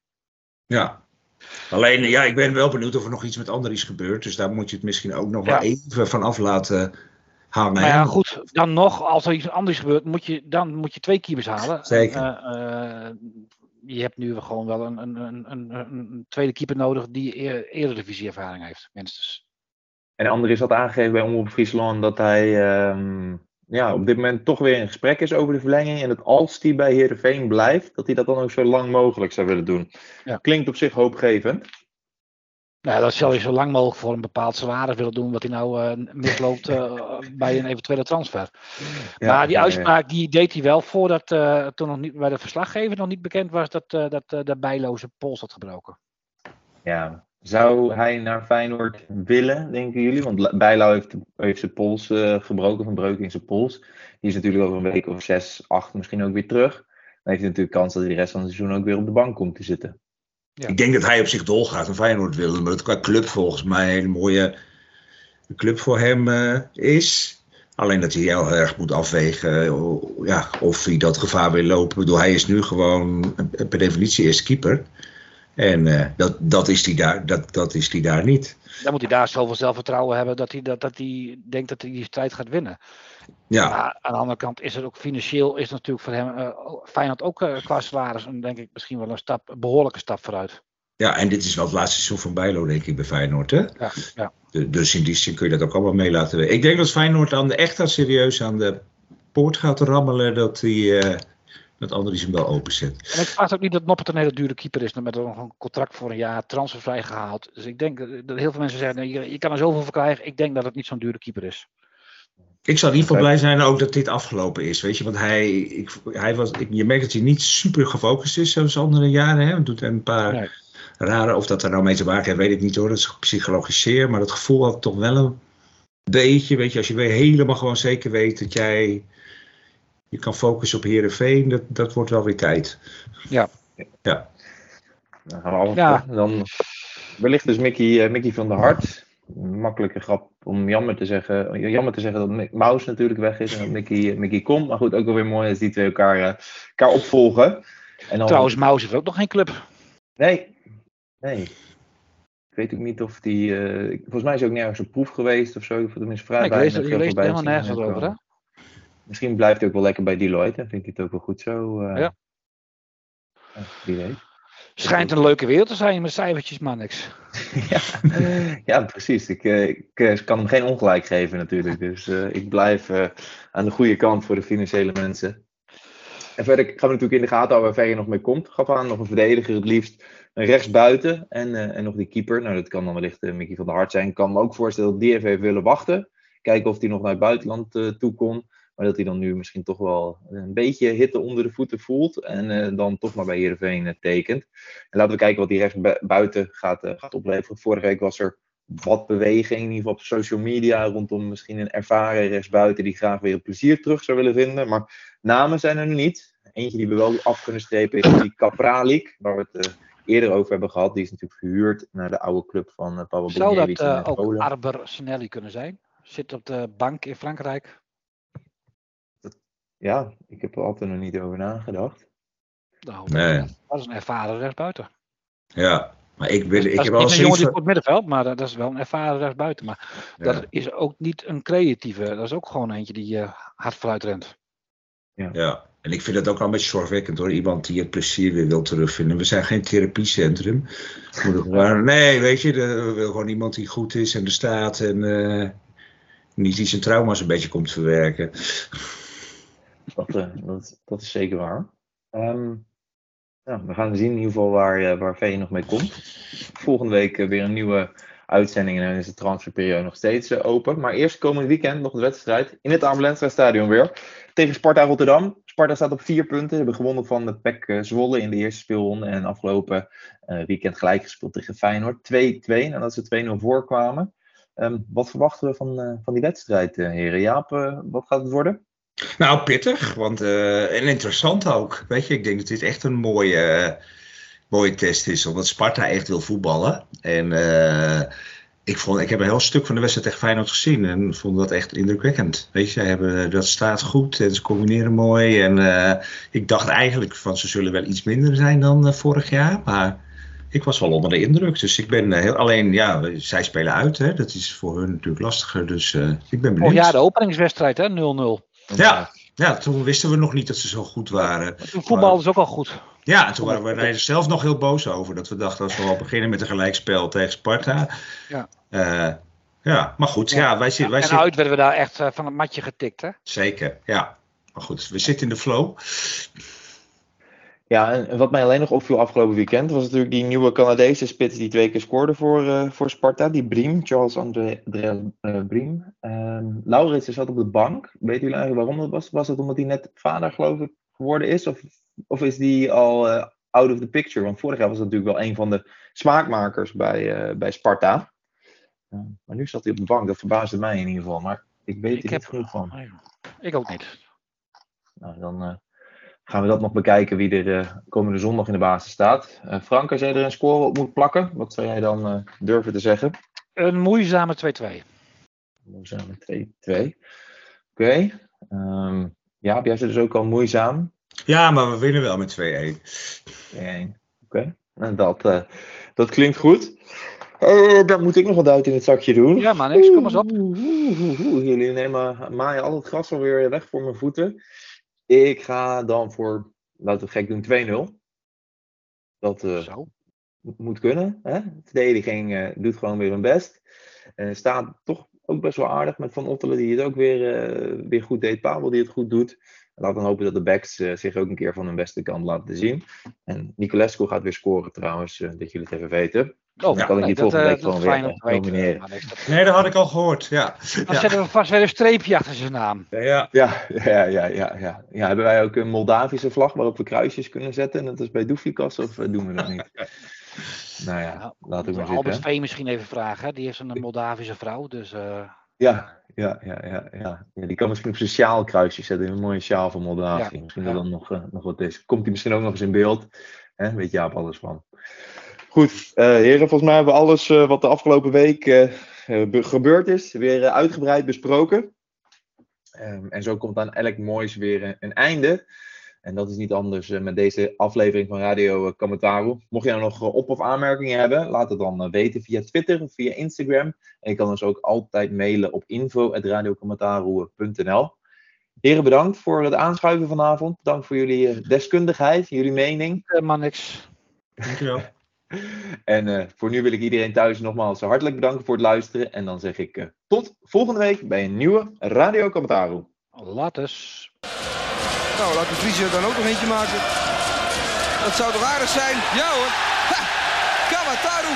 ja. Alleen, ja, ik ben wel benieuwd of er nog iets met Andries gebeurt. Dus daar moet je het misschien ook nog wel even van af laten Maar ja, goed, dan nog, als er iets anders gebeurt, moet je, dan moet je twee keepers halen. Zeker. Eh, eh, je hebt nu gewoon wel een, een, een, een, een tweede keeper nodig die e- eredivisie-ervaring heeft, minstens. En Andries had aangegeven bij Omroep Friesland dat hij ehm, ja, op dit moment toch weer in gesprek is over de verlenging. En dat als hij bij Heerenveen blijft, dat hij dat dan ook zo lang mogelijk zou willen doen. Ja. Klinkt op zich hoopgevend. Nou, dat zal je zo lang mogelijk voor een bepaald salaris willen doen, wat hij nou eh, misloopt eh, [LAUGHS] bij een eventuele transfer. Ja, maar die ja, ja. uitspraak die deed hij wel voordat eh, toen nog niet, bij de verslaggever nog niet bekend was dat, dat de bijloze pols had gebroken. Ja. Zou hij naar Feyenoord willen, denken jullie? Want Bijlau heeft, heeft zijn pols gebroken, van breuk in zijn pols. Die is natuurlijk over een week of zes, acht misschien ook weer terug. Dan heeft hij natuurlijk kans dat hij de rest van het seizoen ook weer op de bank komt te zitten. Ja. Ik denk dat hij op zich dolgaat en Feyenoord wil. Maar dat qua club volgens mij een mooie club voor hem eh, is. Alleen dat hij heel erg moet afwegen eh, ja, of hij dat gevaar wil lopen. Bedoel, hij is nu gewoon eh, per definitie eerst keeper. En dat, dat, is hij daar, dat, dat is hij daar niet. Dan moet hij daar zoveel zelfvertrouwen hebben dat hij, dat, dat hij denkt dat hij die strijd gaat winnen. Ja, Maar aan de andere kant is het ook financieel, is natuurlijk voor hem, eh, Feyenoord ook eh, qua salaris, denk ik misschien wel een stap, een behoorlijke stap vooruit. ja, en dit is wel het laatste seizoen van Bijlo, denk ik, bij Feyenoord. Hè? Ja, ja. De- Dus in die zin kun je dat ook allemaal mee laten weten. Ik denk dat Feyenoord aan de, echt aan serieus aan de poort gaat rammelen. Dat, die, eh, dat Andries hem wel openzet. En ik verwacht ook niet dat Noppert een hele dure keeper is, met nog een contract voor een jaar transfervrij gehaald. Dus ik denk dat- heel veel mensen zeggen, nee, je, je kan er zoveel voor krijgen. Ik denk dat het niet zo'n dure keeper is. Ik zou in ieder geval blij zijn ook dat dit afgelopen is. Weet je, want hij, ik, hij was, ik, je merkt dat hij niet super gefocust is zoals andere jaren. Hè? Hij doet een paar Nee. rare, of dat er nou mee te maken heeft, weet ik niet hoor. Dat is psychologisch zeer. Maar dat gevoel had ik toch wel een beetje. Weet je, als je weer helemaal gewoon zeker weet dat jij je kan focussen op Herenveen, dat, dat wordt wel weer tijd. Dan gaan we af. Ja. Dan wellicht dus Mickey, eh, Mickey van der Hart. Een makkelijke grap om jammer te zeggen. Jammer te zeggen dat Maus natuurlijk weg is en dat Mickey, Mickey komt. Maar goed, ook wel weer mooi als die twee elkaar, eh, elkaar opvolgen. En dan, Trouwens, Maus heeft ook nog geen club. Nee. Nee. Ik weet ook niet of die. eh, ik- volgens mij is hij ook nergens op proef geweest of zo. Of tenminste vrij Nee, ik lees, je eh, leest helemaal nergens over, hè? Misschien blijft hij ook wel lekker bij Deloitte. en Vindt hij het ook wel goed zo. eh. Ja. Ja, Wie weet. Schijnt een leuke wereld te zijn met cijfertjes, niks. [LAUGHS] ja, ja, precies. Ik, eh, eh, kan hem geen ongelijk geven natuurlijk. Dus eh, ik blijf aan de goede kant voor de financiële mensen. En verder gaan we natuurlijk in de gaten houden waar je nog mee komt. Gaf aan nog een verdediger het liefst. Een rechtsbuiten en, en nog die keeper. Nou, dat kan dan wellicht Mickey van der Hart zijn. Ik kan me ook voorstellen dat die even willen wachten. Kijken of hij nog naar het buitenland toe kon. Maar dat hij dan nu misschien toch wel een beetje hitte onder de voeten voelt. En eh, dan toch maar bij Heerenveen eh, tekent. En laten we kijken wat die rechtsbuiten gaat, eh, gaat opleveren. Vorige week was er wat beweging, in ieder geval op social media, rondom misschien een ervaren rechtsbuiten die graag weer plezier terug zou willen vinden. Maar namen zijn er niet. Eentje die we wel af kunnen strepen is die Kapralik, waar we het eh, eerder over hebben gehad. Die is natuurlijk verhuurd naar de oude club van uh, Pavel Zou dat eh, eh, ook. Arber Snelly kunnen zijn? Zit op de bank in Frankrijk. Ja, ik heb er altijd nog niet over nagedacht. Nou, Nee. Dat is een ervaren rechtsbuiten. Ja, maar ik, wil, ik dat heb is wel niet een jongen die op het middenveld, maar dat, dat is wel een ervaren rechtsbuiten. Maar Ja. dat is ook niet een creatieve. Dat is ook gewoon eentje die eh, hard vooruit rent. Ja, en ik vind het ook wel een beetje zorgwekkend hoor. Iemand die het plezier weer wil terugvinden. We zijn geen therapiecentrum. Gewoon- nee, weet je, we willen gewoon iemand die goed is en er staat. En eh, niet die zijn trauma's een beetje komt verwerken. Dat, eh, dat, dat is zeker waar. Ehm, ja, we gaan zien in ieder geval waar, eh, waar VE nog mee komt. Volgende week eh, weer een nieuwe uitzending en dan is de transferperiode nog steeds open. Maar eerst komend weekend nog de wedstrijd in het Amelentra Stadion weer. Tegen Sparta Rotterdam. Sparta staat op vier punten. Ze hebben gewonnen van de PEC Zwolle in de eerste speelronde. En afgelopen weekend gelijk gespeeld tegen Feyenoord. 2-2 nadat ze 2-0 voorkwamen. Ehm, wat verwachten we van, van die wedstrijd, eh, heren? Jaap, wat gaat het worden? Nou, pittig, want, eh, en interessant ook. Weet je, ik denk dat dit echt een mooie, mooie test is, omdat Sparta echt wil voetballen. En eh, ik, vond, ik heb een heel stuk van de wedstrijd tegen Feyenoord gezien en vond dat echt indrukwekkend. Weet je, hebben, dat staat goed en ze combineren mooi. En eh, ik dacht eigenlijk van ze zullen wel iets minder zijn dan vorig jaar, maar ik was wel onder de indruk. Dus ik ben heel, alleen, ja, zij spelen uit, hè. dat is voor hun natuurlijk lastiger, dus ik ben Oh benieuwd. ja, de openingswedstrijd, hè? 0-0. Ja. Ja, toen wisten we nog niet dat ze zo goed waren. Toen voetbal is ook al goed. Ja, en toen waren we er zelf nog heel boos over. Dat we dachten, als we al beginnen met een gelijkspel tegen Sparta. Ja. Eh, ja, maar goed, ja, wij, zitten, wij en zitten... uit werden we daar echt eh, van het matje getikt, hè? Zeker, ja. Maar goed, we zitten in de flow. Ja, en wat mij alleen nog opviel afgelopen weekend was natuurlijk die nieuwe Canadese spits die twee keer scoorde voor, eh, voor Sparta. Die Briem, Charles André André, eh, Briem. Ehm Laurits zat op de bank. Weet jullie eigenlijk waarom dat was? Was het omdat hij net vader geloof ik geworden is? Of, of is die al eh, out of the picture? Want vorig jaar was dat natuurlijk wel een van de smaakmakers bij, bij Sparta. Eh, maar nu zat hij op de bank. Dat verbaasde mij in ieder geval. Maar ik weet er heb- niet genoeg van. Ik ook niet. Nou, dan gaan we dat nog bekijken wie er eh, komende zondag in de basis staat. Eh, Frank, als jij er een score op moet plakken, wat zou jij dan eh, durven te zeggen? Een moeizame 2-2. We zijn met 2-2. Oké. Ehm, ja, jij zit dus ook al moeizaam. Ja, maar we winnen wel met 2-1. 2-1. Oké. Nou, dat, eh, dat klinkt goed. Eh, dan moet ik nog wat uit in het zakje doen. Ja, maar niks, kom eens op. Oeh, oeh, oeh, oeh. Jullie nemen, maaien al het gras alweer weg voor mijn voeten. Ik ga dan voor, laten we het gek doen, 2-0. Dat eh, moet kunnen. Hè? De verdediging eh, doet gewoon weer hun best. Eh, staat toch ook best wel aardig met Van Ottelen, die het ook weer, weer goed deed. Pavel die het goed doet. Laten we hopen dat de backs zich ook een keer van hun beste kant laten zien. En Nicolescu gaat weer scoren trouwens, dat jullie het even weten. Oh, Dan kan ik die dat, volgende eh, week dat gewoon is weer, weten. nomineren. Dat- Nee, dat had ik al gehoord, ja. Dan Ja. zetten we vast weer een streepje achter zijn naam. ja. Ja, ja, ja, ja, ja. ja. Hebben wij ook een Moldavische vlag waarop we kruisjes kunnen zetten? Net als bij Doefikas, of eh, doen we dat niet? [LAUGHS] nou ja, Nou, laat ik maar Albert zitten. Veen misschien even vragen. hè. Die heeft een Moldavische vrouw. Dus eh, Ja, ja, ja, ja, ja. ja. Die kan misschien op zijn sjaal kruisjes zetten. Een mooie sjaal van Moldavië. Ja, Misschien ja. dat dan nog, eh, nog wat is. Komt hij misschien ook nog eens in beeld? Hè? Weet Jaap alles van. Goed, eh, heren, volgens mij hebben we alles eh, wat de afgelopen week eh, be- gebeurd is, weer uitgebreid besproken. Ehm, en zo komt aan elk moois weer een, een einde. En dat is niet anders met deze aflevering van Radio Kamataru. Mocht je nou nog op- of aanmerkingen hebben, laat het dan weten via Twitter of via Instagram. En je kan ons ook altijd mailen op info.radiokamataru.nl. Heren, bedankt voor het aanschuiven vanavond. Bedankt voor jullie deskundigheid, jullie mening. helemaal niks. Dankjewel. En eh, voor nu wil ik iedereen thuis nogmaals hartelijk bedanken voor het luisteren. En dan zeg ik eh, tot volgende week bij een nieuwe Radio Kamataru. Laat eens. Nou, laat de Vries er dan ook nog eentje maken. Dat zou toch aardig zijn? Ja hoor. Ha! Kamataru.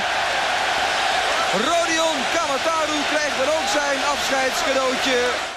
Rodion Kamataru krijgt dan ook zijn afscheidscadeautje.